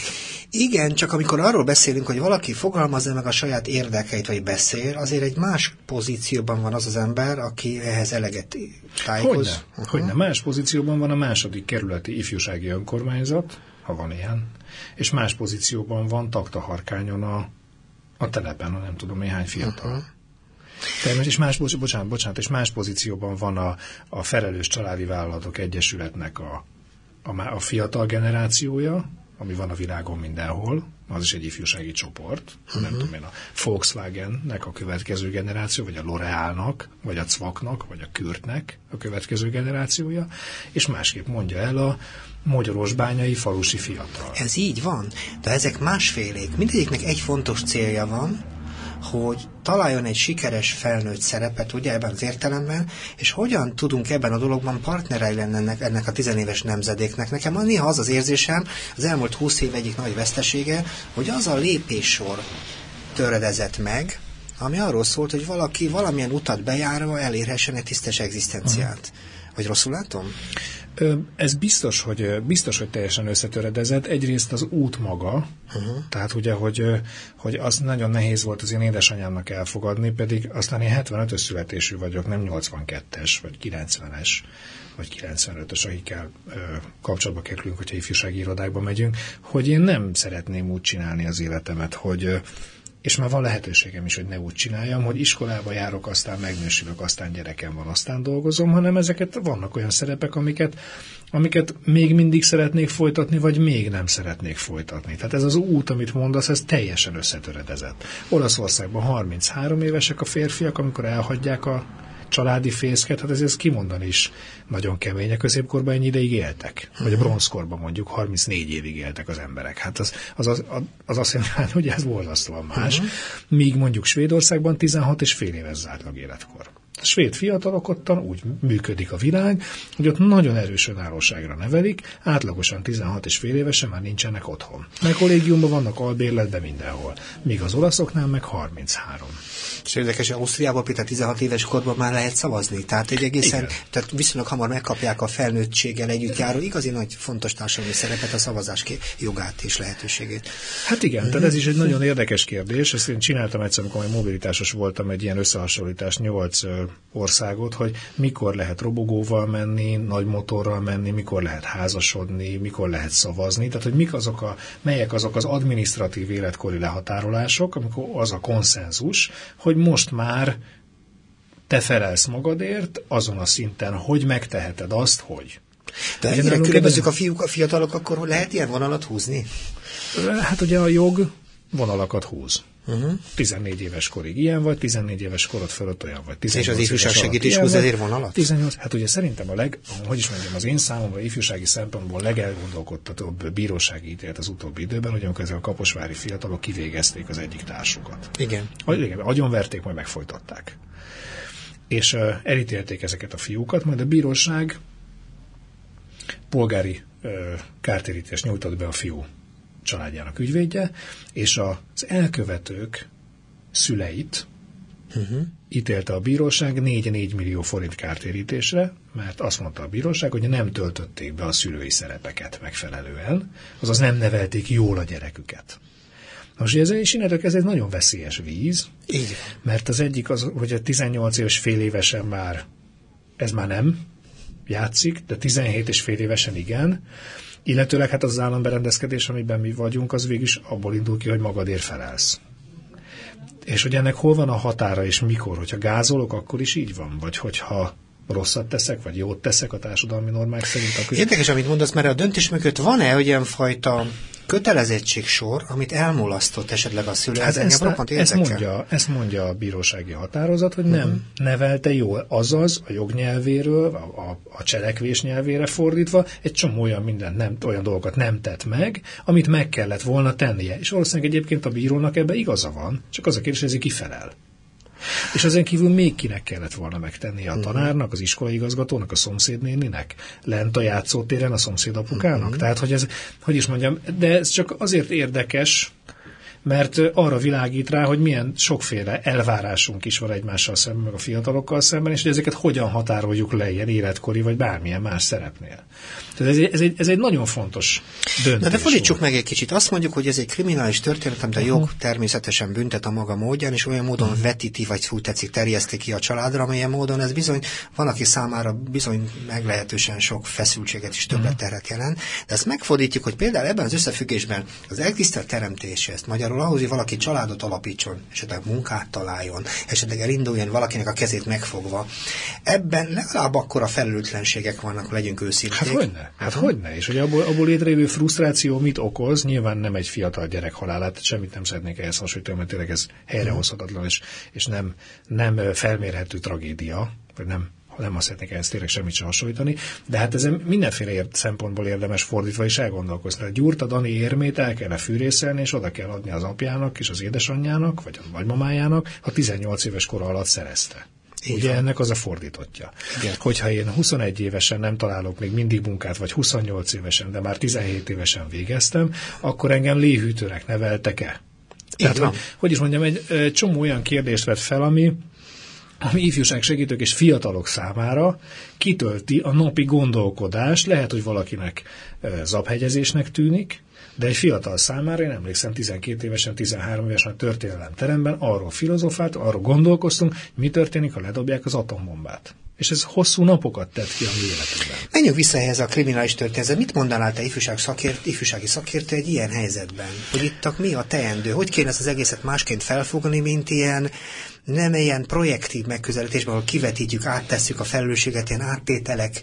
Speaker 1: Igen, csak amikor arról beszélünk, hogy valaki fogalmazza meg a saját érdekeit, vagy beszél, azért egy más pozícióban van az az ember, aki ehhez eleget tájékoz.
Speaker 2: Hogyne, uh-huh. Hogyne. Más pozícióban van a második kerületi ifjúsági önkormányzat, ha van ilyen, és más pozícióban van taktaharkányon a, a telepen, a nem tudom néhány fiatal. Uh-huh. Természetesen, és más, bocsánat, bocsánat, és más pozícióban van a, a felelős családi vállalatok egyesületnek a, a, a fiatal generációja, ami van a világon mindenhol, az is egy ifjúsági csoport, uh-huh. nem tudom én, a Volkswagennek a következő generáció, vagy a L'Orealnak, vagy a Cvaknak, vagy a Kürtnek a következő generációja, és másképp mondja el a magyarosbányai falusi fiatal.
Speaker 1: Ez így van, de ezek másfélék. Mindegyiknek egy fontos célja van, hogy találjon egy sikeres felnőtt szerepet, ugye ebben az értelemben, és hogyan tudunk ebben a dologban partnerei lenni ennek, ennek a tizenéves nemzedéknek. Nekem néha az az érzésem, az elmúlt húsz év egyik nagy vesztesége, hogy az a lépéssor töredezett meg, ami arról szólt, hogy valaki valamilyen utat bejárva elérhessen egy tisztes egzisztenciát. Uh-huh. Vagy rosszul látom?
Speaker 2: Ez biztos, hogy biztos, hogy teljesen összetöredezett. Egyrészt az út maga, uh-huh. tehát ugye, hogy, hogy az nagyon nehéz volt az én édesanyámnak elfogadni, pedig aztán én 75-ös születésű vagyok, nem 82-es, vagy 90-es, vagy 95-ös, akikkel ö, kapcsolatba kerülünk, hogyha ifjúsági irodákba megyünk, hogy én nem szeretném úgy csinálni az életemet, hogy és már van lehetőségem is, hogy ne úgy csináljam, hogy iskolába járok, aztán megnősülök, aztán gyerekem van, aztán dolgozom, hanem ezeket vannak olyan szerepek, amiket, amiket még mindig szeretnék folytatni, vagy még nem szeretnék folytatni. Tehát ez az út, amit mondasz, ez teljesen összetöredezett. Olaszországban 33 évesek a férfiak, amikor elhagyják a családi fészket, hát ezért kimondani is nagyon kemény. A középkorban ennyi ideig éltek. Vagy a bronzkorban mondjuk 34 évig éltek az emberek. Hát az, az, az, az azt jelenti, hogy ez borzasztóan más. Uh-huh. Míg mondjuk Svédországban 16 és fél éves zártlag életkor. A svéd fiatalok ottan úgy működik a világ, hogy ott nagyon erős önállóságra nevelik, átlagosan 16 és fél évesen már nincsenek otthon. Meg kollégiumban vannak albérletben mindenhol, míg az olaszoknál meg 33.
Speaker 1: És érdekes, hogy Ausztriában például 16 éves korban már lehet szavazni. Tehát egy egészen, Igen. tehát viszonylag hamar megkapják a felnőttséggel együtt járó igazi nagy fontos társadalmi szerepet, a szavazás jogát és lehetőségét.
Speaker 2: Hát igen, tehát ez is egy nagyon érdekes kérdés. Ezt én csináltam egyszer, amikor mobilitásos voltam, egy ilyen összehasonlítás nyolc országot, hogy mikor lehet robogóval menni, nagy motorral menni, mikor lehet házasodni, mikor lehet szavazni. Tehát, hogy mik azok a, melyek azok az administratív életkori lehatárolások, amikor az a konszenzus, hogy most már te felelsz magadért azon a szinten, hogy megteheted azt, hogy.
Speaker 1: De ennyire különbözők a fiúk, a fiatalok, akkor lehet ilyen vonalat húzni?
Speaker 2: Hát ugye a jog vonalakat húz. Uh-huh. 14 éves korig ilyen vagy, 14 éves korod fölött olyan vagy.
Speaker 1: És az ifjúság segítés húz ezért vonalat?
Speaker 2: 18, hát ugye szerintem a leg, hogy is mondjam, az én számomra ifjúsági szempontból legelgondolkodtatóbb bírósági ítélet az utóbbi időben, hogy amikor ezek a kaposvári fiatalok kivégezték az egyik társukat.
Speaker 1: Igen.
Speaker 2: Igen, agyonverték, majd megfojtották. És uh, elítélték ezeket a fiúkat, majd a bíróság polgári uh, kártérítést nyújtott be a fiú családjának ügyvédje, és az elkövetők szüleit uh-huh. ítélte a bíróság 4-4 millió forint kártérítésre, mert azt mondta a bíróság, hogy nem töltötték be a szülői szerepeket megfelelően, azaz nem nevelték jól a gyereküket. Most ez, és ez egy nagyon veszélyes víz,
Speaker 1: Így.
Speaker 2: mert az egyik az, hogy a 18 éves fél évesen már ez már nem játszik, de 17 és fél évesen igen, Illetőleg hát az államberendezkedés, amiben mi vagyunk, az végig is abból indul ki, hogy magadért felelsz. És hogy ennek hol van a határa, és mikor? Hogyha gázolok, akkor is így van? Vagy hogyha rosszat teszek, vagy jót teszek a társadalmi normák szerint. Akkor...
Speaker 1: Érdekes, amit mondasz, mert a döntés mögött van-e olyan fajta kötelezettségsor, amit elmulasztott esetleg a szülő? Hát
Speaker 2: ez ezt, ezt, mondja, ezt mondja a bírósági határozat, hogy nem uh-huh. nevelte jól, azaz a jognyelvéről, a, a, a cselekvés nyelvére fordítva egy csomó olyan mindent, nem, olyan dolgokat nem tett meg, amit meg kellett volna tennie. És valószínűleg egyébként a bírónak ebbe igaza van, csak az a kérdés, hogy ez kifelel. És ezen kívül még kinek kellett volna megtennie a mhm. tanárnak, az iskolaigazgatónak, a szomszédnéninek, lent a játszótéren a szomszédapukának. Uh-huh. Tehát, hogy ez, hogy is mondjam, de ez csak azért érdekes, mert arra világít rá, hogy milyen sokféle elvárásunk is van egymással szemben, meg a fiatalokkal szemben, és hogy ezeket hogyan határoljuk le ilyen életkori, vagy bármilyen más szerepnél. Tehát ez egy, ez egy, ez egy nagyon fontos döntés. Na
Speaker 1: de fordítsuk meg egy kicsit. Azt mondjuk, hogy ez egy kriminális történet, de a jog uh-huh. természetesen büntet a maga módján, és olyan módon uh-huh. vetíti, vagy úgy tetszik, terjeszti ki a családra, amilyen módon ez bizony van, aki számára bizony meglehetősen sok feszültséget és többletterhet uh-huh. jelent. De ezt megfordítjuk, hogy például ebben az összefüggésben az eltisztelt teremtése, ezt magyarul például ahhoz, hogy valaki családot alapítson, esetleg munkát találjon, esetleg elinduljon valakinek a kezét megfogva, ebben legalább akkor a felelőtlenségek vannak, legyünk őszinték.
Speaker 2: Hát hogyne, hát uh-huh. hogyne. És hogy abból, abból létrejövő frusztráció mit okoz, nyilván nem egy fiatal gyerek halálát, semmit nem szeretnék ehhez hasonlítani, mert tényleg ez helyrehozhatatlan, és, és nem, nem felmérhető tragédia, vagy nem nem azt szeretnék ezt tényleg semmit sem hasonlítani, de hát ezen mindenféle ért, szempontból érdemes fordítva is elgondolkozni. Tehát Gyurta Dani érmét el kellene fűrészelni, és oda kell adni az apjának és az édesanyjának, vagy a nagymamájának, ha 18 éves kor alatt szerezte. Így Ugye van. ennek az a fordítottja. Igen. Hogyha én 21 évesen nem találok még mindig munkát, vagy 28 évesen, de már 17 évesen végeztem, akkor engem léhűtőnek neveltek-e? Tehát, hogy, hogy is mondjam, egy, egy csomó olyan kérdést vett fel, ami ami ifjúság segítők és fiatalok számára kitölti a napi gondolkodást. Lehet, hogy valakinek zaphegyezésnek tűnik, de egy fiatal számára, én emlékszem, 12 évesen, 13 évesen a történelem teremben arról filozofált, arról gondolkoztunk, mi történik, ha ledobják az atombombát. És ez hosszú napokat tett ki a mi életünkben.
Speaker 1: Menjünk vissza ehhez a kriminális történethez. Mit mondanál te ifjúság szakért, ifjúsági szakértő egy ilyen helyzetben? Hogy itt mi a teendő? Hogy kéne ezt az egészet másként felfogni, mint ilyen nem ilyen projektív megközelítésben, ahol kivetítjük, áttesszük a felelősséget, ilyen áttételek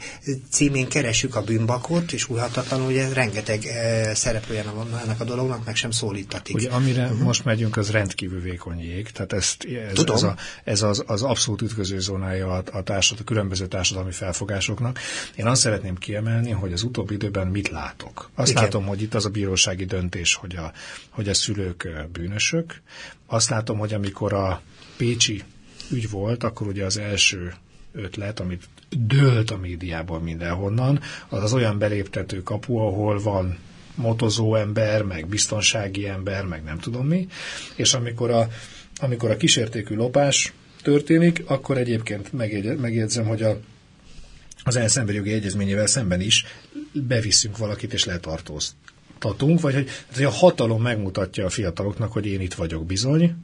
Speaker 1: címén keresjük a bűnbakot, és újhatatlanul ugye rengeteg e, szereplője van ennek a dolognak, meg sem szólítatik.
Speaker 2: Ugye amire uh-huh. most megyünk, az rendkívül vékony jég, tehát ezt, ez, Tudom. ez, a, ez az, az abszolút ütköző zónája a, a, társad, a különböző társadalmi felfogásoknak. Én azt szeretném kiemelni, hogy az utóbbi időben mit látok. Azt Igen. látom, hogy itt az a bírósági döntés, hogy a, hogy a szülők bűnösök. Azt látom, hogy amikor a pécsi ügy volt, akkor ugye az első ötlet, amit dőlt a médiában mindenhonnan, az az olyan beléptető kapu, ahol van motozó ember, meg biztonsági ember, meg nem tudom mi, és amikor a, amikor a kísértékű lopás történik, akkor egyébként megjegyzem, hogy a, az elszemberi jogi egyezményével szemben is beviszünk valakit és letartóztatunk, vagy hogy, hogy a hatalom megmutatja a fiataloknak, hogy én itt vagyok bizony,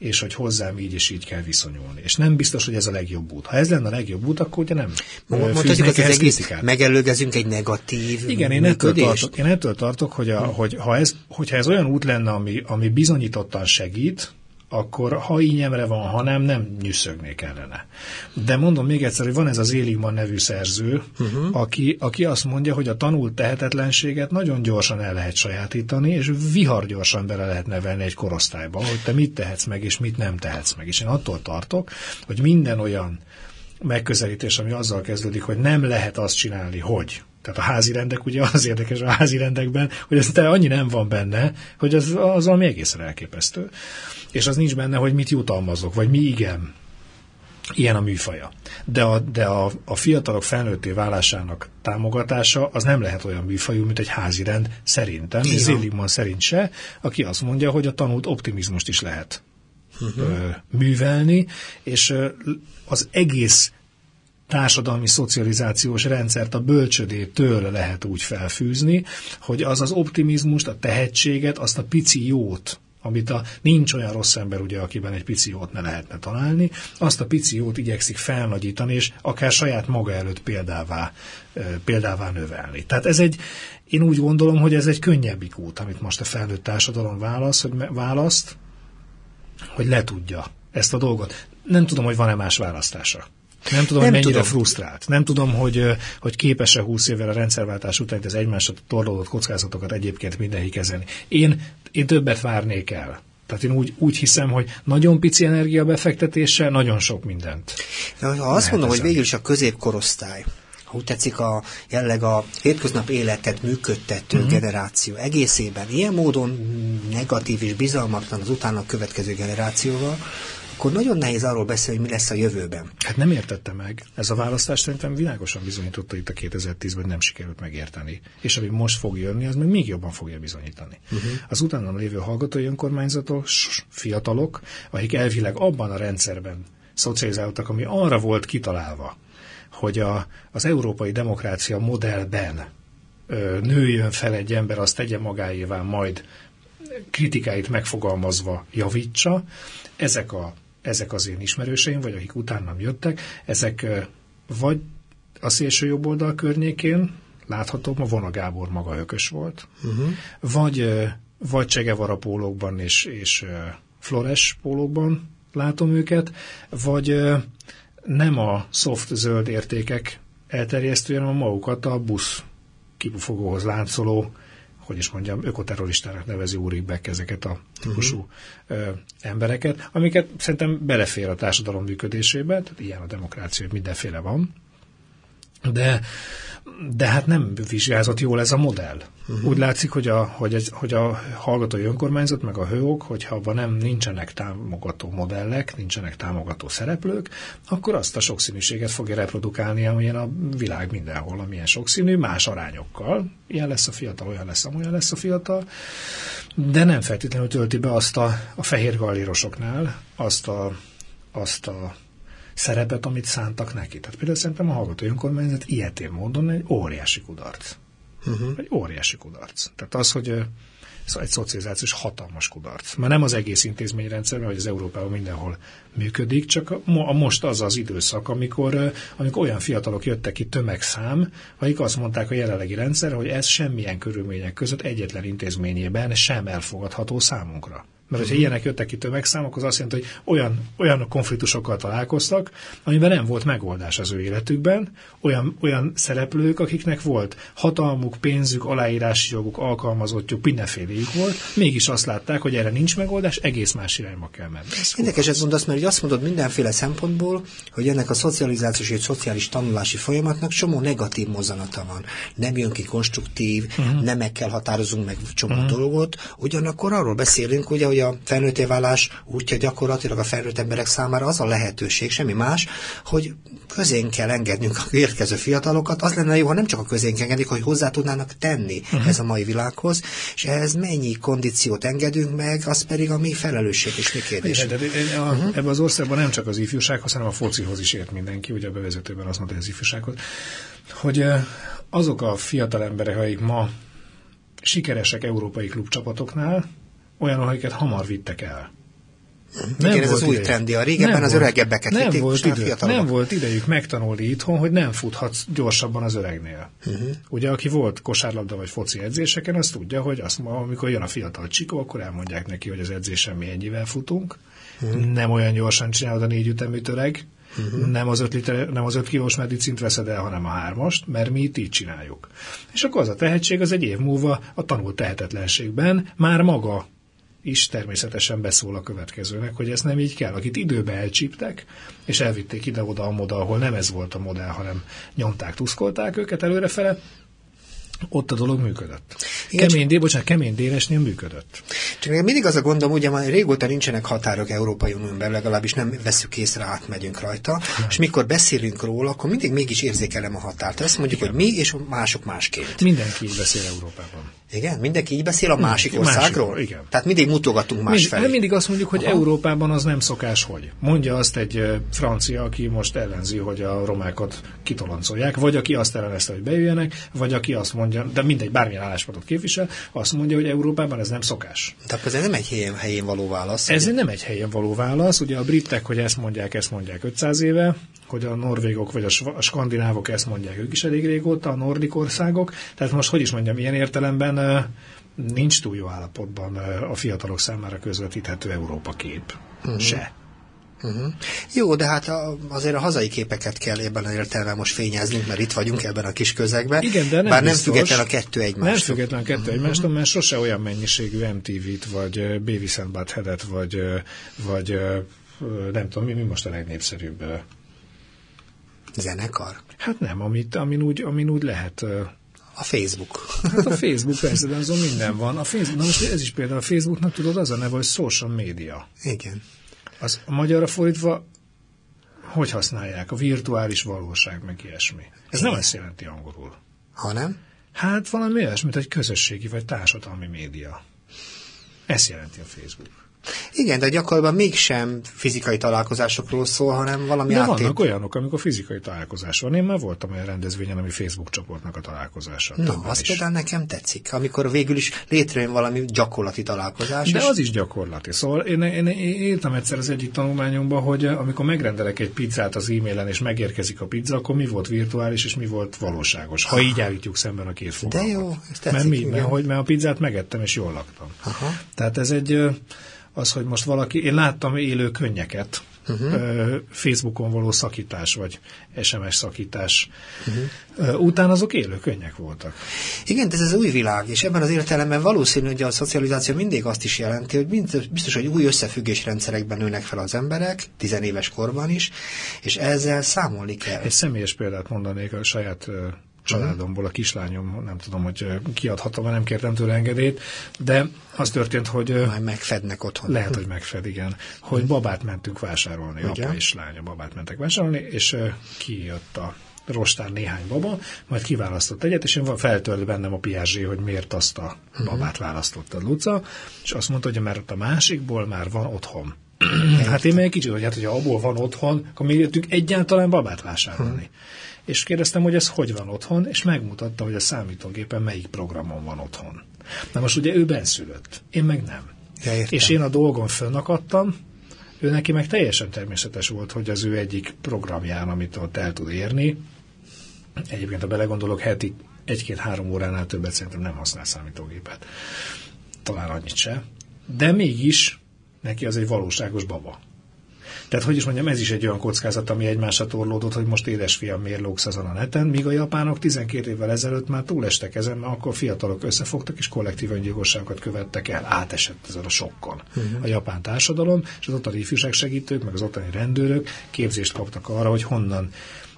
Speaker 2: és hogy hozzám így és így kell viszonyulni. És nem biztos, hogy ez a legjobb út. Ha ez lenne a legjobb út, akkor ugye nem
Speaker 1: Mondhatjuk, az egész megelőgezünk egy negatív
Speaker 2: Igen, én ettől, tartok, én ettől tartok, hogy, a, hogy ha ez, hogyha ez olyan út lenne, ami, ami bizonyítottan segít, akkor ha ínyemre van, ha nem, nem nyűszögnék ellene. De mondom még egyszer, hogy van ez az Éligman nevű szerző, uh-huh. aki, aki azt mondja, hogy a tanult tehetetlenséget nagyon gyorsan el lehet sajátítani, és vihar gyorsan bele lehet nevelni egy korosztályba, hogy te mit tehetsz meg, és mit nem tehetsz meg. És én attól tartok, hogy minden olyan megközelítés, ami azzal kezdődik, hogy nem lehet azt csinálni, hogy tehát a házi rendek, ugye az érdekes a házi rendekben, hogy ez te annyi nem van benne, hogy az, az valami egészen elképesztő. És az nincs benne, hogy mit jutalmazok, vagy mi igen. Ilyen a műfaja. De a, de a, a fiatalok felnőtté válásának támogatása az nem lehet olyan műfajú, mint egy házi rend szerintem, és Zéligman szerint se, aki azt mondja, hogy a tanult optimizmust is lehet uh-huh. művelni, és az egész társadalmi szocializációs rendszert a bölcsödétől lehet úgy felfűzni, hogy az az optimizmust, a tehetséget, azt a pici jót, amit a, nincs olyan rossz ember, ugye, akiben egy pici jót ne lehetne találni, azt a pici jót igyekszik felnagyítani, és akár saját maga előtt példává, példává növelni. Tehát ez egy, én úgy gondolom, hogy ez egy könnyebbik út, amit most a felnőtt társadalom válasz, hogy választ, hogy letudja ezt a dolgot. Nem tudom, hogy van-e más választása. Nem tudom, nem hogy mennyire tudom. frusztrált. Nem tudom, hogy, hogy képes-e 20 évvel a rendszerváltás után az egymásra torlódott kockázatokat egyébként mindenki kezelni. Én, én többet várnék el. Tehát én úgy, úgy hiszem, hogy nagyon pici energiabefektetéssel nagyon sok mindent.
Speaker 1: De ha azt mondom, ezen. hogy végül is a középkorosztály, ha úgy tetszik, a, jelleg a hétköznap életet működtető uh-huh. generáció egészében ilyen módon negatív és bizalmatlan az utána következő generációval, akkor nagyon nehéz arról beszélni, hogy mi lesz a jövőben.
Speaker 2: Hát nem értette meg. Ez a választás szerintem világosan bizonyította itt a 2010-ben, hogy nem sikerült megérteni. És ami most fog jönni, az meg még jobban fogja bizonyítani. Uh-huh. Az utána lévő hallgatói önkormányzatok, fiatalok, akik elvileg abban a rendszerben szocializáltak, ami arra volt kitalálva, hogy a, az európai demokrácia modellben ö, nőjön fel egy ember, azt tegye magáévá, majd kritikáit megfogalmazva javítsa. Ezek a ezek az én ismerőseim, vagy akik utánam jöttek, ezek vagy a szélső jobb oldal környékén, látható, ma Vona Gábor maga ökös volt, uh-huh. vagy, vagy Csegevara pólókban és, és Flores pólókban látom őket, vagy nem a soft zöld értékek elterjesztően, hanem magukat a busz kipufogóhoz láncoló hogy is mondjam, ökoterroristának nevezi Úrik Beck ezeket a típusú uh-huh. embereket, amiket szerintem belefér a társadalom működésébe, tehát ilyen a demokrácia, hogy mindenféle van, de de hát nem vizsgázott jól ez a modell. Uh-huh. Úgy látszik, hogy a, hogy, egy, hogy a hallgatói önkormányzat, meg a hőok, hogyha abban nem nincsenek támogató modellek, nincsenek támogató szereplők, akkor azt a sokszínűséget fogja reprodukálni, amilyen a világ mindenhol, amilyen sokszínű, más arányokkal. Ilyen lesz a fiatal, olyan lesz, amolyan lesz a fiatal, de nem feltétlenül tölti be azt a, a fehér gallérosoknál azt a, azt a szerepet, amit szántak neki. Tehát például szerintem a hallgató önkormányzat ilyetén módon egy óriási kudarc. Uh-huh. Egy óriási kudarc. Tehát az, hogy egy szocializációs hatalmas kudarc. Már nem az egész intézményrendszer, vagy az Európában mindenhol működik, csak a most az az időszak, amikor, amikor olyan fiatalok jöttek ki tömegszám, akik azt mondták a jelenlegi rendszer, hogy ez semmilyen körülmények között egyetlen intézményében sem elfogadható számunkra. Mert hogyha ilyenek jöttek ki tömegszámok, az azt jelenti, hogy olyan, olyan konfliktusokkal találkoztak, amiben nem volt megoldás az ő életükben, olyan, olyan szereplők, akiknek volt hatalmuk, pénzük, aláírási joguk, alkalmazottjuk, mindenféléjük volt, mégis azt látták, hogy erre nincs megoldás, egész más irányba kell menni.
Speaker 1: Érdekes mondasz, mert azt mondod mindenféle szempontból, hogy ennek a szocializációs és szociális tanulási folyamatnak csomó negatív mozanata van. Nem jön ki konstruktív, uh-huh. nem meg kell határozunk meg csomó uh-huh. dolgot, ugyanakkor arról beszélünk, ugye, hogy a felnőtté válás útja gyakorlatilag a felnőtt emberek számára az a lehetőség, semmi más, hogy közén kell engednünk a érkező fiatalokat. Az lenne jó, ha nem csak a közénk engedik, hogy hozzá tudnának tenni uh-huh. ez a mai világhoz, és ehhez mennyi kondíciót engedünk meg, az pedig a mi felelősség és mi kérdés.
Speaker 2: De, de, de, a, uh-huh. Ebben az országban nem csak az ifjúsághoz, hanem a focihoz is ért mindenki, ugye a bevezetőben azt mondta, hogy az ifjúsághoz, hogy azok a fiatal emberek, akik ma sikeresek európai klubcsapatoknál, olyan, akiket hamar vittek el.
Speaker 1: Nem Igen, ez az új idejük. trendi. A régebben nem az öregebbeket
Speaker 2: nem vitték, volt idő, Nem volt idejük megtanulni itthon, hogy nem futhatsz gyorsabban az öregnél. Uh-huh. Ugye, aki volt kosárlabda vagy foci edzéseken, az tudja, hogy azt, amikor jön a fiatal csikó, akkor elmondják neki, hogy az edzésen mi ennyivel futunk. Uh-huh. Nem olyan gyorsan csinálod a négy ütemű öreg, uh-huh. nem, az öt liter, nem az öt kilós medicint veszed el, hanem a hármast, mert mi itt így csináljuk. És akkor az a tehetség az egy év múlva a tanult tehetetlenségben már maga is természetesen beszól a következőnek, hogy ez nem így kell. Akit időbe elcsíptek, és elvitték ide-oda, amoda, ahol nem ez volt a modell, hanem nyomták, tuszkolták őket előrefele, ott a dolog működött. Igen, kemény, dé, bocsánat, kemény déresnél működött.
Speaker 1: Csak mindig az a gondom, ugye már régóta nincsenek határok Európai Unióban, legalábbis nem veszük észre, átmegyünk rajta, nem. és mikor beszélünk róla, akkor mindig mégis érzékelem a határt. Ezt mondjuk, Igen. hogy mi és mások másként.
Speaker 2: Mindenki beszél Európában.
Speaker 1: Igen, mindenki így beszél a másik országról? Másik, igen. Tehát mindig mutogatunk másfelé.
Speaker 2: Mind, mindig azt mondjuk, hogy Aha. Európában az nem szokás, hogy. Mondja azt egy francia, aki most ellenzi, hogy a romákat kitoloncolják, vagy aki azt ellenezte, hogy bejöjjenek, vagy aki azt mondja, de mindegy, bármilyen álláspontot képvisel, azt mondja, hogy Európában ez nem szokás.
Speaker 1: Tehát ez nem egy helyén, helyén való válasz.
Speaker 2: Ez ugye? nem egy helyen való válasz. Ugye a britek, hogy ezt mondják, ezt mondják 500 éve, hogy a norvégok vagy a skandinávok ezt mondják ők is elég régóta, a nordik országok. Tehát most, hogy is mondjam, ilyen értelemben nincs túl jó állapotban a fiatalok számára közvetíthető Európa kép. Uh-huh. Se.
Speaker 1: Uh-huh. Jó, de hát a, azért a hazai képeket kell ebben a értelemben most fényeznünk, mert itt vagyunk ebben a kis közegben.
Speaker 2: Igen, de nem
Speaker 1: Bár
Speaker 2: biztos,
Speaker 1: nem független a kettő egymástól.
Speaker 2: Nem független a kettő uh-huh. egymástól, mert sose olyan mennyiségű MTV-t, vagy and Butthead-et, vagy, vagy nem tudom, mi, mi most a legnépszerűbb
Speaker 1: Zenekar?
Speaker 2: Hát nem, amit, amin, úgy, amin úgy lehet
Speaker 1: a Facebook.
Speaker 2: Hát a Facebook [laughs] persze, de azon minden van. A Facebook, na most ez is például a Facebooknak tudod az a neve, hogy social media.
Speaker 1: Igen.
Speaker 2: Az a magyarra fordítva hogy használják? A virtuális valóság, meg ilyesmi. Ez Igen. nem ezt jelenti angolul.
Speaker 1: Hanem?
Speaker 2: Hát valami olyasmit, egy közösségi vagy társadalmi média. Ezt jelenti a Facebook.
Speaker 1: Igen, de gyakorlatban mégsem fizikai találkozásokról szól, hanem valami
Speaker 2: De vannak olyanok, amikor fizikai találkozás van. Én már voltam olyan rendezvényen, ami Facebook csoportnak a találkozása.
Speaker 1: Na, az is. például nekem tetszik, amikor végül is létrejön valami gyakorlati találkozás.
Speaker 2: De és... az is gyakorlati. Szóval én, én, én írtam egyszer az egyik tanulmányomban, hogy amikor megrendelek egy pizzát az e-mailen, és megérkezik a pizza, akkor mi volt virtuális, és mi volt valóságos. Ha így állítjuk szemben a két fogalmat.
Speaker 1: De jó,
Speaker 2: ez tetszik, mert, mi, mert, hogy, mert a pizzát megettem, és jól laktam. Aha. Tehát ez egy az, hogy most valaki, én láttam élő könnyeket, uh-huh. Facebookon való szakítás, vagy SMS szakítás. Uh-huh. Utána azok élő könnyek voltak.
Speaker 1: Igen, de ez az új világ, és ebben az értelemben valószínű, hogy a szocializáció mindig azt is jelenti, hogy biztos, hogy új összefüggésrendszerekben nőnek fel az emberek, tizenéves korban is, és ezzel számolni kell.
Speaker 2: Egy személyes példát mondanék a saját családomból a kislányom, nem tudom, hogy kiadhatom, nem kértem tőle engedélyt, de az történt, hogy...
Speaker 1: Már megfednek otthon.
Speaker 2: Lehet, hogy megfed, igen. Hogy babát mentünk vásárolni, Ugye? apa és lánya babát mentek vásárolni, és kijött a rostán néhány baba, majd kiválasztott egyet, és én feltört bennem a piázsé, hogy miért azt a mhm. babát választottad, Luca, és azt mondta, hogy mert a másikból már van otthon [clears throat] hát én meg egy kicsit, hogy hát, hogyha abból van otthon, akkor még jöttünk egyáltalán babát vásárolni. Hmm. És kérdeztem, hogy ez hogy van otthon, és megmutatta, hogy a számítógépen melyik programon van otthon. Na most ugye ő benszülött, én meg nem.
Speaker 1: Ja,
Speaker 2: és én a dolgon fönnakadtam, ő neki meg teljesen természetes volt, hogy az ő egyik programján, amit ott el tud érni, egyébként ha belegondolok, heti egy-két-három óránál többet szerintem nem használ számítógépet. Talán annyit se. De mégis neki az egy valóságos baba. Tehát, hogy is mondjam, ez is egy olyan kockázat, ami egymásra torlódott, hogy most édesfiam miért lógsz azon a neten, míg a japánok 12 évvel ezelőtt már túlestek ezen, mert akkor fiatalok összefogtak és kollektív öngyilkosságokat követtek el. Átesett ezen a sokkon uh-huh. a japán társadalom, és az ottani ifjúságsegítők, meg az ottani rendőrök képzést kaptak arra, hogy honnan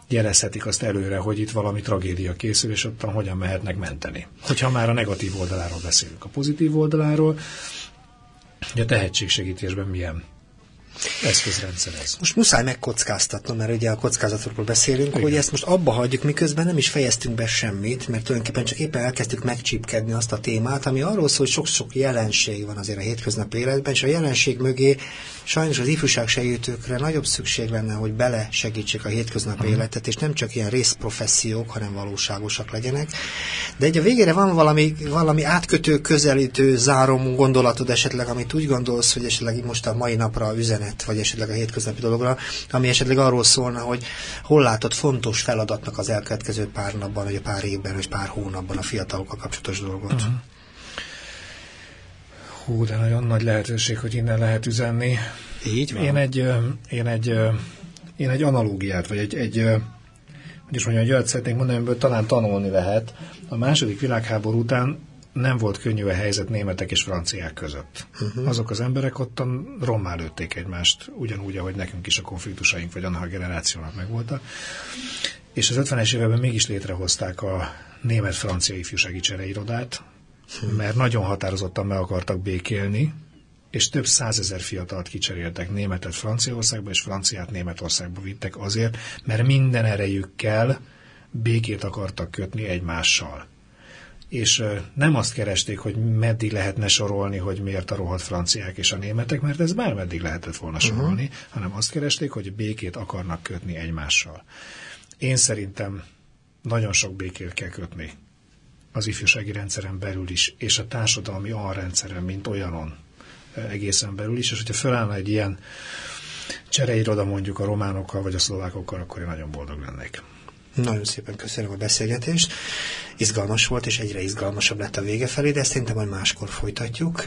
Speaker 2: jelezhetik azt előre, hogy itt valami tragédia készül, és ottan hogyan mehetnek menteni. Hogyha már a negatív oldaláról beszélünk. A pozitív oldaláról, hogy a tehetségsegítésben milyen eszközrendszer ez.
Speaker 1: Most muszáj megkockáztatnom, mert ugye a kockázatokról beszélünk, Igen. hogy ezt most abba hagyjuk, miközben nem is fejeztünk be semmit, mert tulajdonképpen csak éppen elkezdtük megcsípkedni azt a témát, ami arról szól, hogy sok-sok jelenség van azért a hétköznapi életben, és a jelenség mögé sajnos az ifjúságsegítőkre nagyobb szükség lenne, hogy bele segítsék a hétköznapi uh-huh. életet, és nem csak ilyen részprofessziók, hanem valóságosak legyenek. De egy a végére van valami, valami átkötő, közelítő, zárom gondolatod esetleg, amit úgy gondolsz, hogy esetleg most a mai napra üzenet, vagy esetleg a hétköznapi dologra, ami esetleg arról szólna, hogy hol látod fontos feladatnak az elkövetkező pár napban, vagy a pár évben, vagy pár hónapban a fiatalokkal kapcsolatos dolgot. Uh-huh.
Speaker 2: Hú, de nagyon nagy lehetőség, hogy innen lehet üzenni.
Speaker 1: Így van.
Speaker 2: Én egy, én egy, én egy analógiát, vagy egy, egy hogy is mondjam, egy olyat szeretnék mondani, amiből talán tanulni lehet. A második világháború után nem volt könnyű a helyzet németek és franciák között. Uh-huh. Azok az emberek ott rommá lőtték egymást, ugyanúgy, ahogy nekünk is a konfliktusaink, vagy annak a generációnak megvoltak. És az 50-es években mégis létrehozták a német-francia ifjúsági csereirodát, mert nagyon határozottan meg akartak békélni, és több százezer fiatalt kicseréltek németet Franciaországba, és franciát Németországba vittek azért, mert minden erejükkel békét akartak kötni egymással. És nem azt keresték, hogy meddig lehetne sorolni, hogy miért a rohadt franciák és a németek, mert ez bármeddig lehetett volna mhm. sorolni, uh-huh. hanem azt keresték, hogy békét akarnak kötni egymással. Én szerintem nagyon sok békét kell kötni az ifjúsági rendszeren belül is, és a társadalmi alrendszeren, mint olyanon egészen belül is, és hogyha felállna egy ilyen csereiroda mondjuk a románokkal vagy a szlovákokkal, akkor én nagyon boldog lennék.
Speaker 1: Nagyon szépen köszönöm a beszélgetést. Izgalmas volt, és egyre izgalmasabb lett a vége felé, de ezt szerintem majd máskor folytatjuk.